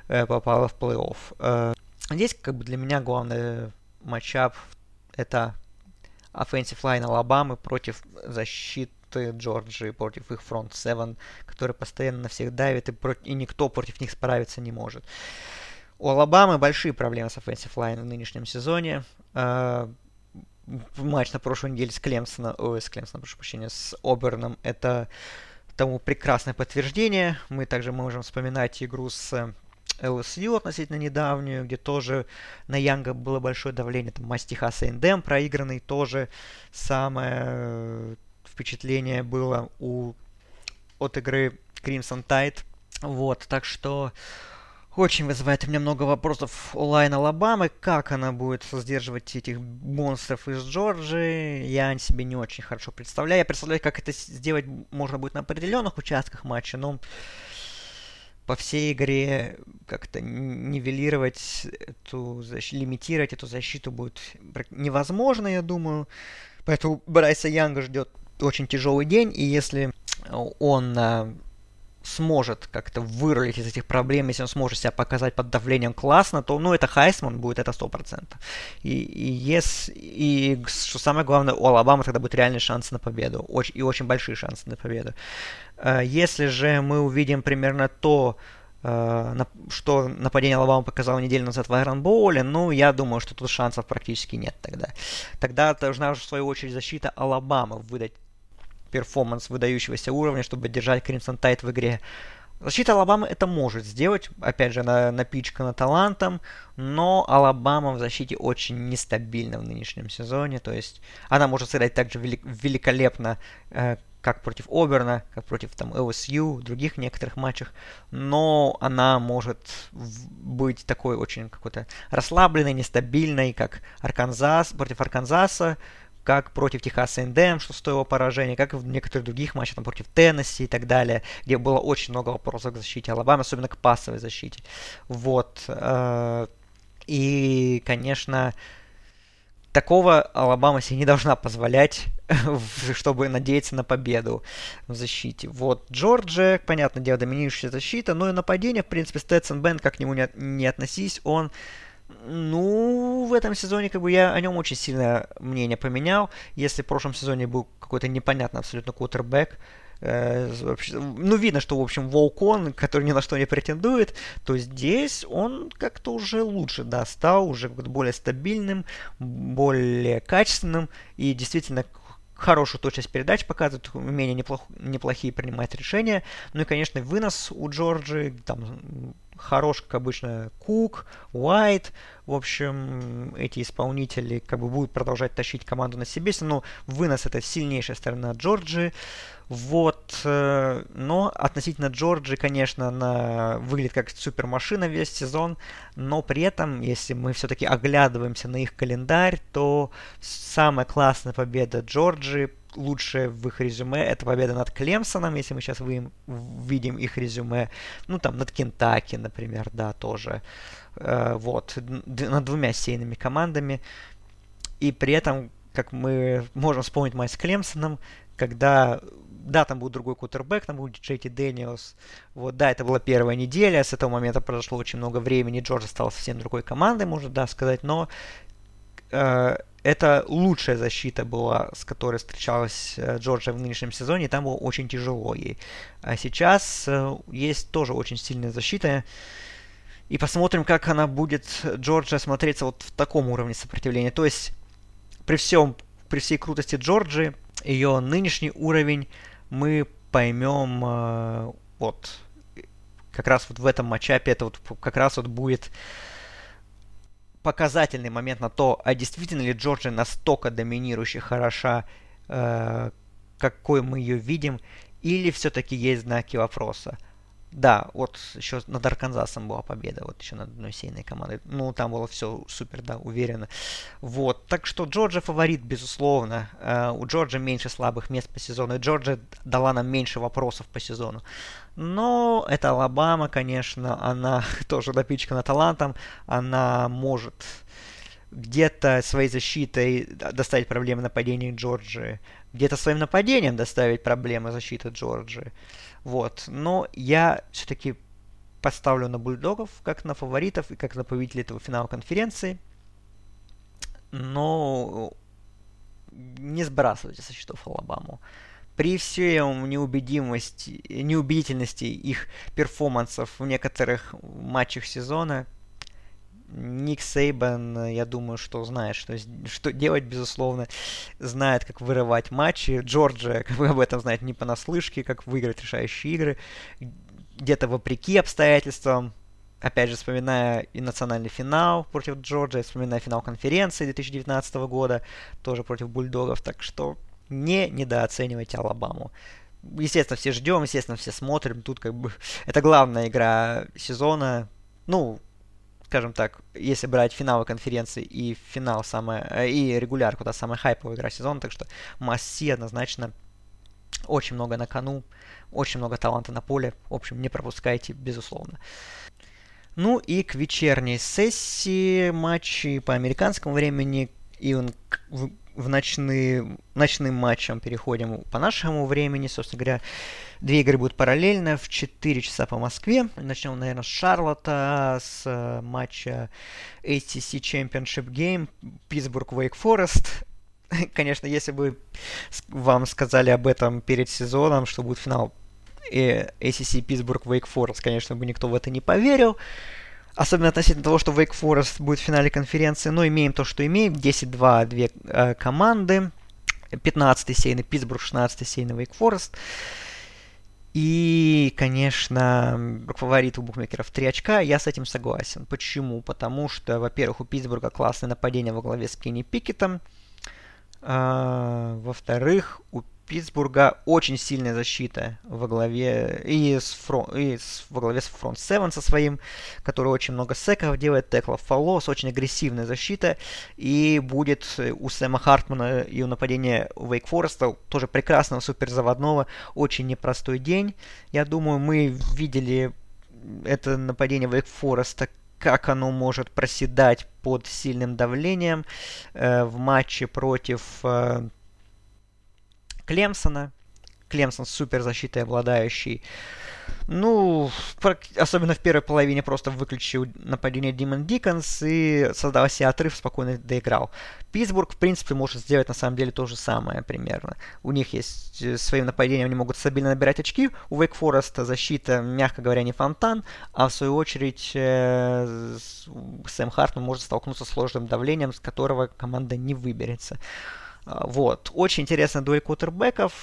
э, попала в плей-офф. Э, здесь как бы для меня главный матчап это offensive line Алабамы против защиты Джорджии, против их фронт 7, который постоянно на всех давит, и, про... и никто против них справиться не может. У Алабамы большие проблемы с offensive line в нынешнем сезоне. Uh, матч на прошлой неделе с Клемсоном, ой, с Клемсоном, прошу прощения, с Оберном, это тому прекрасное подтверждение. Мы также можем вспоминать игру с LSU относительно недавнюю, где тоже на Янга было большое давление. Там матч Техаса Эндем проигранный, тоже самое впечатление было у от игры Crimson Tide. Вот, так что очень вызывает у меня много вопросов онлайн Алабамы, как она будет сдерживать этих монстров из Джорджии, я себе не очень хорошо представляю. Я представляю, как это сделать можно будет на определенных участках матча, но по всей игре как-то нивелировать эту защиту, лимитировать эту защиту будет невозможно, я думаю. Поэтому Брайса Янга ждет очень тяжелый день, и если он а, сможет как-то вырулить из этих проблем, если он сможет себя показать под давлением классно, то, ну, это Хайсман будет, это 100%. И, и, если, и что самое главное, у Алабамы тогда будет реальный шанс на победу, очень, и очень большие шансы на победу. А, если же мы увидим примерно то, Uh, что нападение Алабамы показало неделю назад в Айрон Боуле, ну, я думаю, что тут шансов практически нет тогда. Тогда должна, в свою очередь, защита Алабамы выдать перформанс выдающегося уровня, чтобы держать Crimson Tide в игре. Защита Алабамы это может сделать, опять же, на, напичкана талантом, но Алабама в защите очень нестабильна в нынешнем сезоне, то есть она может сыграть так же велик, великолепно, э, как против Оберна, как против там LSU, других некоторых матчах, но она может быть такой очень какой-то расслабленной, нестабильной, как Арканзас, против Арканзаса, как против Техаса Эндем, что стоило поражения, как и в некоторых других матчах, там, против Теннесси и так далее, где было очень много вопросов к защите Алабамы, особенно к пассовой защите. Вот. Э, и, конечно, такого Алабама себе не должна позволять, чтобы надеяться на победу в защите. Вот Джорджия, понятное дело, доминирующая защита, но и нападение, в принципе, Стэдсон Бен, как к нему не, не относись, он ну, в этом сезоне как бы я о нем очень сильно мнение поменял. Если в прошлом сезоне был какой-то непонятный абсолютно кутербэк, э, ну, видно, что, в общем, Волкон, который ни на что не претендует, то здесь он как-то уже лучше, да, стал уже более стабильным, более качественным и действительно хорошую точность передач показывает, умение неплох, неплохие принимать решения. Ну и, конечно, вынос у Джорджи, там хорош, как обычно, Кук, Уайт. В общем, эти исполнители как бы будут продолжать тащить команду на себе. Но вынос это сильнейшая сторона Джорджи. Вот. Э, но относительно Джорджи, конечно, она выглядит как супермашина весь сезон. Но при этом, если мы все-таки оглядываемся на их календарь, то самая классная победа Джорджи лучшее в их резюме это победа над Клемсоном, если мы сейчас видим их резюме. Ну, там, над Кентаки, например, да, тоже. Э, вот, над двумя сеяными командами. И при этом, как мы можем вспомнить матч с Клемсоном, когда да, там был другой квотербек, там был Джейти Дэниелс. Вот, да, это была первая неделя, с этого момента прошло очень много времени, Джорджия стала совсем другой командой, можно да, сказать, но э, это лучшая защита была, с которой встречалась э, Джорджия в нынешнем сезоне, и там было очень тяжело ей. А сейчас э, есть тоже очень сильная защита, и посмотрим, как она будет, Джорджия, смотреться вот в таком уровне сопротивления. То есть, при всем, при всей крутости Джорджии, ее нынешний уровень мы поймем э, вот как раз вот в этом матчапе, это вот как раз вот будет показательный момент на то, а действительно ли Джорджия настолько доминирующая, хороша, э, какой мы ее видим, или все-таки есть знаки вопроса. Да, вот еще над Арканзасом была победа, вот еще над одной сейной командой. Ну, там было все супер, да, уверенно. Вот, так что Джорджия фаворит, безусловно. Uh, у Джорджа меньше слабых мест по сезону, и Джорджия дала нам меньше вопросов по сезону. Но это Алабама, конечно, она тоже напичкана талантом, она может где-то своей защитой доставить проблемы нападения Джорджии, где-то своим нападением доставить проблемы защиты Джорджии. Вот. Но я все-таки поставлю на бульдогов, как на фаворитов и как на победителей этого финала конференции. Но не сбрасывайте со счетов Алабаму. При всей неубедимости, неубедительности их перформансов в некоторых матчах сезона, Ник Сейбан, я думаю, что знает, что, что делать, безусловно, знает, как вырывать матчи. Джорджия, как бы об этом знает не понаслышке, как выиграть решающие игры. Где-то вопреки обстоятельствам, опять же, вспоминая и национальный финал против Джорджии, вспоминая финал конференции 2019 года, тоже против Бульдогов, так что не недооценивайте Алабаму. Естественно, все ждем, естественно, все смотрим. Тут как бы это главная игра сезона. Ну, скажем так, если брать финалы конференции и финал самая, э, и регулярку, да, самая хайповая игра сезона, так что Масси однозначно очень много на кону, очень много таланта на поле. В общем, не пропускайте, безусловно. Ну и к вечерней сессии матчи по американскому времени и в ночные, ночным матчам переходим по нашему времени. Собственно говоря, две игры будут параллельно в 4 часа по Москве. Начнем, наверное, с Шарлотта, с э, матча ACC Championship Game Питтсбург Wake Forest. Конечно, если бы вам сказали об этом перед сезоном, что будет финал э, ACC Питтсбург Wake Forest, конечно, бы никто в это не поверил. Особенно относительно того, что Wake Forest будет в финале конференции. Но имеем то, что имеем. 10-2 две э, команды. 15-й сейный Питтсбург, 16-й сейный Wake Forest. И, конечно, фаворит у букмекеров 3 очка, я с этим согласен. Почему? Потому что, во-первых, у Питтсбурга классное нападение во главе с Кенни Пикетом. А, во-вторых, у Питтсбурга очень сильная защита во главе и, с фрон, и с, во главе с фронт 7 со своим, который очень много секов делает, теклов фолос, очень агрессивная защита. И будет у Сэма Хартмана и у нападения Вейк Фореста тоже прекрасного суперзаводного, очень непростой день. Я думаю, мы видели это нападение Вейк Фореста как оно может проседать под сильным давлением э, в матче против э, Клемсона. Клемсон супер защитой обладающий. Ну, особенно в первой половине просто выключил нападение Димон Диконс и создал себе отрыв, спокойно доиграл. Питтсбург, в принципе, может сделать на самом деле то же самое примерно. У них есть э, своим нападением, они могут стабильно набирать очки. У Wake Forest защита, мягко говоря, не фонтан, а в свою очередь э, Сэм Хартман может столкнуться с сложным давлением, с которого команда не выберется. А, вот. Очень интересная дуэль кутербеков.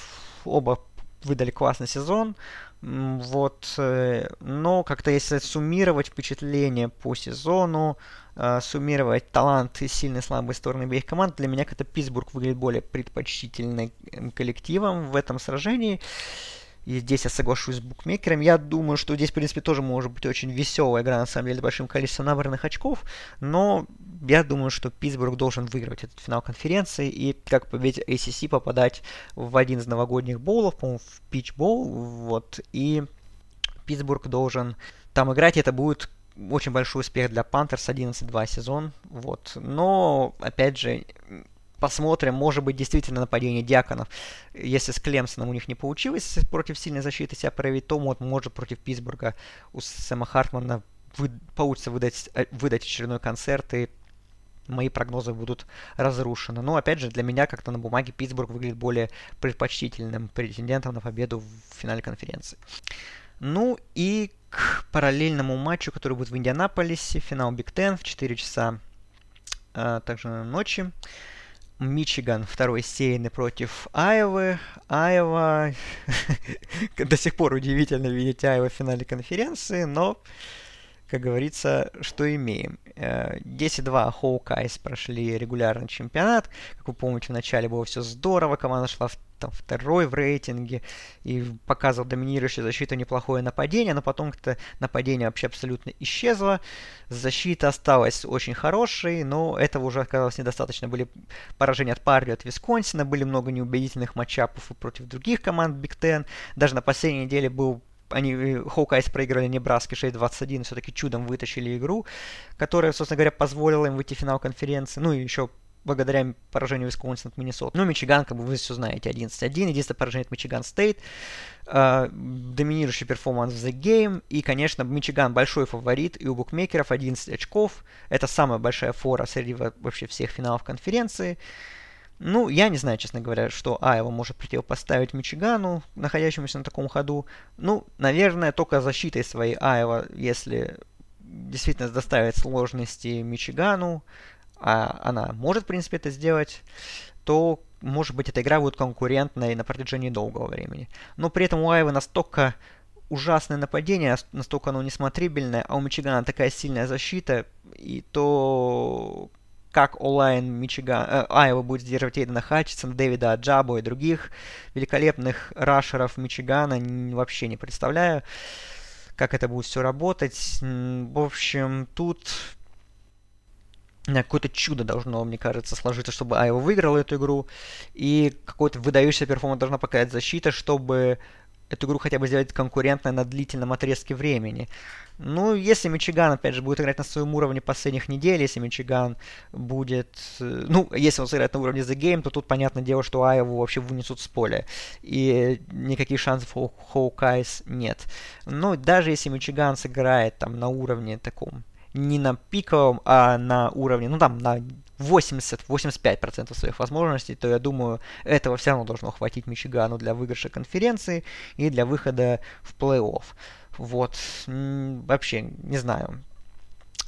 Оба выдали классный сезон. Вот, э, но как-то если суммировать впечатление по сезону, э, суммировать талант и сильные слабые стороны обеих команд, для меня как-то Питтсбург выглядит более предпочтительным коллективом в этом сражении. И здесь я соглашусь с букмекером. Я думаю, что здесь, в принципе, тоже может быть очень веселая игра, на самом деле, большим количеством набранных очков. Но я думаю, что Питтсбург должен выигрывать этот финал конференции и, как победить ACC, попадать в один из новогодних боулов, по-моему, в Пич Боул. Вот. И Питтсбург должен там играть, это будет очень большой успех для Пантерс 11-2 сезон. Вот. Но, опять же, посмотрим, может быть, действительно нападение Диаконов. Если с Клемсоном у них не получилось против сильной защиты себя проявить, то вот, может против Питтсбурга у Сэма Хартмана вы, получится выдать, э, выдать очередной концерт, и мои прогнозы будут разрушены. Но, опять же, для меня как-то на бумаге Питтсбург выглядит более предпочтительным претендентом на победу в финале конференции. Ну и к параллельному матчу, который будет в Индианаполисе, финал Big Ten в 4 часа а, также ночи. Мичиган второй сеяный против Айовы. Айова до сих пор удивительно видеть Айова в финале конференции, но, как говорится, что имеем. 10-2 Hawkeyes прошли регулярный чемпионат. Как вы помните, в начале было все здорово, команда шла в там, второй в рейтинге и показывал доминирующую защиту, неплохое нападение, но потом как-то нападение вообще абсолютно исчезло. Защита осталась очень хорошей, но этого уже оказалось недостаточно. Были поражения от Пердью, от Висконсина, были много неубедительных matchup ов против других команд Big Ten. Даже на последней неделе был они Hawkeyes проиграли Небраске 6-21, все-таки чудом вытащили игру, которая, собственно говоря, позволила им выйти в финал конференции. Ну и еще благодаря поражению Висконсин от Миннесоты. Ну, Мичиган, как бы вы все знаете, 11-1. Единственное поражение от Мичиган Стейт. Uh, доминирующий перформанс в The Game. И, конечно, Мичиган большой фаворит. И у букмекеров 11 очков. Это самая большая фора среди вообще всех финалов конференции. Ну, я не знаю, честно говоря, что Айова может противопоставить Мичигану, находящемуся на таком ходу. Ну, наверное, только защитой своей Айва, если действительно доставит сложности Мичигану, а она может, в принципе, это сделать, то, может быть, эта игра будет конкурентной на протяжении долгого времени. Но при этом у Айвы настолько ужасное нападение, настолько оно несмотрибельное, а у Мичигана такая сильная защита, и то как онлайн Мичиган, э, Айва будет сдерживать Эйдена Хатчисона, Дэвида Аджабо и других великолепных рашеров Мичигана, вообще не представляю, как это будет все работать. В общем, тут какое-то чудо должно, мне кажется, сложиться, чтобы Айва выиграла эту игру. И какой-то выдающийся перформанс должна показать защита, чтобы эту игру хотя бы сделать конкурентной на длительном отрезке времени. Ну, если Мичиган, опять же, будет играть на своем уровне последних недель, если Мичиган будет... Э, ну, если он сыграет на уровне The Game, то тут, понятное дело, что Айову вообще вынесут с поля. И никаких шансов у Hawkeyes нет. Ну, даже если Мичиган сыграет там на уровне таком не на пиковом, а на уровне, ну там, на 80-85% своих возможностей, то я думаю, этого все равно должно хватить Мичигану для выигрыша конференции и для выхода в плей-офф. Вот. Вообще, не знаю.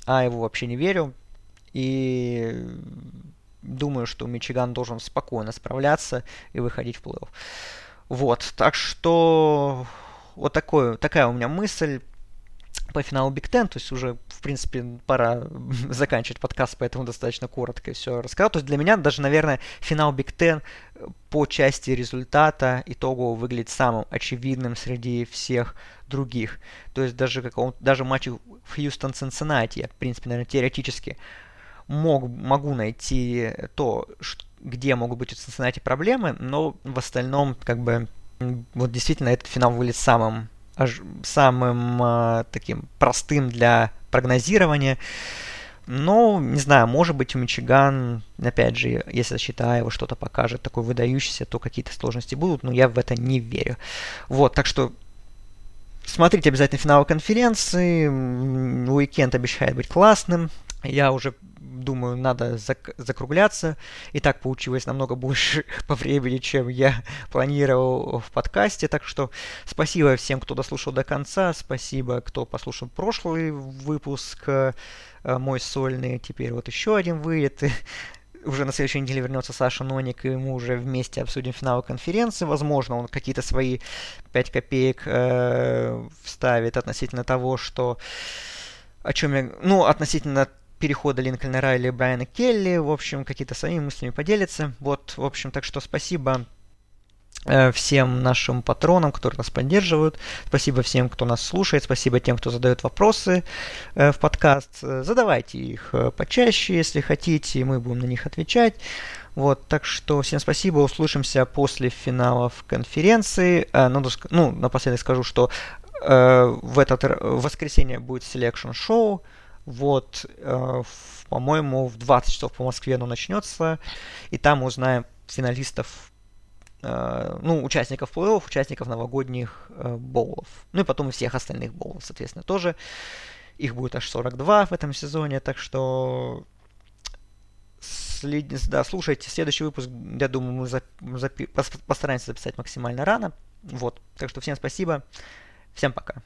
В Айову вообще не верю. И думаю, что Мичиган должен спокойно справляться и выходить в плей-офф. Вот. Так что вот такой, такая у меня мысль по финалу Big Ten, то есть уже, в принципе, пора заканчивать подкаст, поэтому достаточно коротко все рассказал. То есть для меня даже, наверное, финал Big Ten э, по части результата итогового выглядит самым очевидным среди всех других. То есть даже, какого даже матче в Хьюстон-Цинциннати я, в принципе, наверное, теоретически мог, могу найти то, где могут быть у Цинциннати проблемы, но в остальном, как бы, вот действительно этот финал выглядит самым самым э, таким простым для прогнозирования. Но, не знаю, может быть, у Мичиган, опять же, если защита его что-то покажет такое выдающееся, то какие-то сложности будут, но я в это не верю. Вот, так что смотрите обязательно финал конференции. Уикенд обещает быть классным. Я уже думаю, надо зак- закругляться. И так получилось намного больше по времени, чем я планировал в подкасте. Так что спасибо всем, кто дослушал до конца. Спасибо, кто послушал прошлый выпуск э, мой сольный. Теперь вот еще один выйдет. уже на следующей неделе вернется Саша Ноник, и мы уже вместе обсудим финал конференции. Возможно, он какие-то свои 5 копеек э, вставит относительно того, что о чем я... Ну, относительно перехода Линкольна Райли и Брайана Келли, в общем, какие-то своими мыслями поделится. Вот, в общем, так что спасибо э, всем нашим патронам, которые нас поддерживают. Спасибо всем, кто нас слушает. Спасибо тем, кто задает вопросы э, в подкаст. Задавайте их э, почаще, если хотите, мы будем на них отвечать. Вот, так что всем спасибо, услышимся после финалов конференции. Ну, ну напоследок скажу, что в это воскресенье будет selection show. Вот, э, по-моему, в 20 часов по Москве оно начнется, и там узнаем финалистов, э, ну, участников плей-офф, участников новогодних э, bowl ов. Ну и потом и всех остальных bowl ов, соответственно, тоже. Их будет аж 42 в этом сезоне, так что след... да, слушайте, следующий выпуск, я думаю, мы зап... Запи... постараемся записать максимально рано. Вот, так что всем спасибо, всем пока.